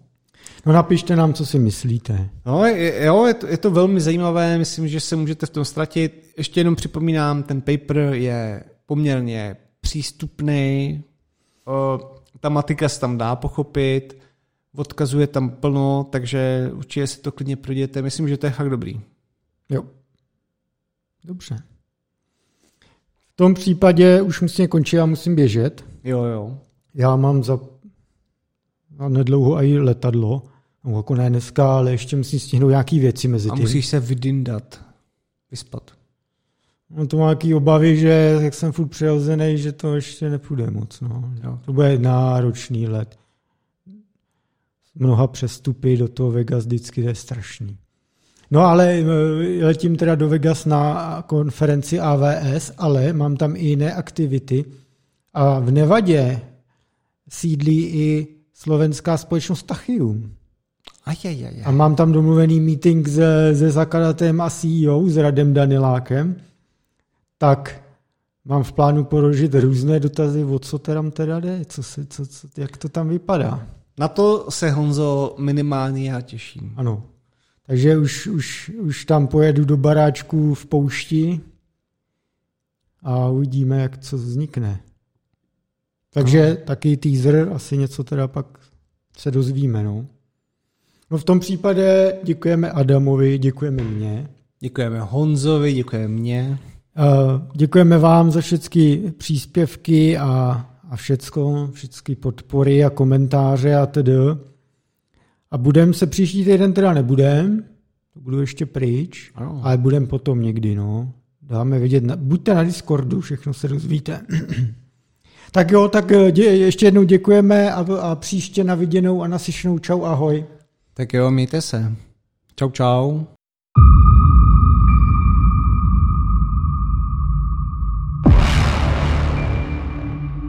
No napište nám, co si myslíte. No, je, jo, je to, je to velmi zajímavé, myslím, že se můžete v tom ztratit. Ještě jenom připomínám, ten paper je poměrně přístupný, ta matika se tam dá pochopit, odkazuje tam plno, takže určitě si to klidně projděte. Myslím, že to je fakt dobrý. Jo. Dobře. V tom případě už musím končit a musím běžet. Jo, jo. Já mám za a nedlouho i letadlo. No, jako ne dneska, ale ještě musím stihnout nějaký věci mezi tím. A musíš se vydindat, vyspat. No to má nějaký obavy, že jak jsem furt přirozený, že to ještě nepůjde moc. No. Jo. To bude náročný let. Mnoha přestupy do toho Vegas vždycky je strašný. No ale eh, letím teda do Vegas na konferenci AVS, ale mám tam i jiné aktivity. A v Nevadě sídlí i slovenská společnost Tachium. Ajajaj. A mám tam domluvený meeting se, se zakladatelem a CEO, s Radem Danilákem tak mám v plánu položit různé dotazy, o co tam teda jde, co se, co, co, jak to tam vypadá. Na to se Honzo minimálně já těším. Ano. Takže už, už, už tam pojedu do baráčku v poušti a uvidíme, jak co vznikne. Takže Aha. taky teaser, asi něco teda pak se dozvíme. No. no v tom případě děkujeme Adamovi, děkujeme mě. Děkujeme Honzovi, děkujeme mě. Eh, děkujeme vám za všechny příspěvky a, a všecko, všechny podpory a komentáře a tedy. A budeme se příští týden teda nebudem, To budu ještě pryč, ano. ale budem potom někdy, no. Dáme vidět, na, buďte na Discordu, všechno se dozvíte. tak jo, tak eh, dě, ještě jednou děkujeme a, a příště na viděnou a naslyšenou čau, ahoj. Tak jo, mějte se. Čau, čau.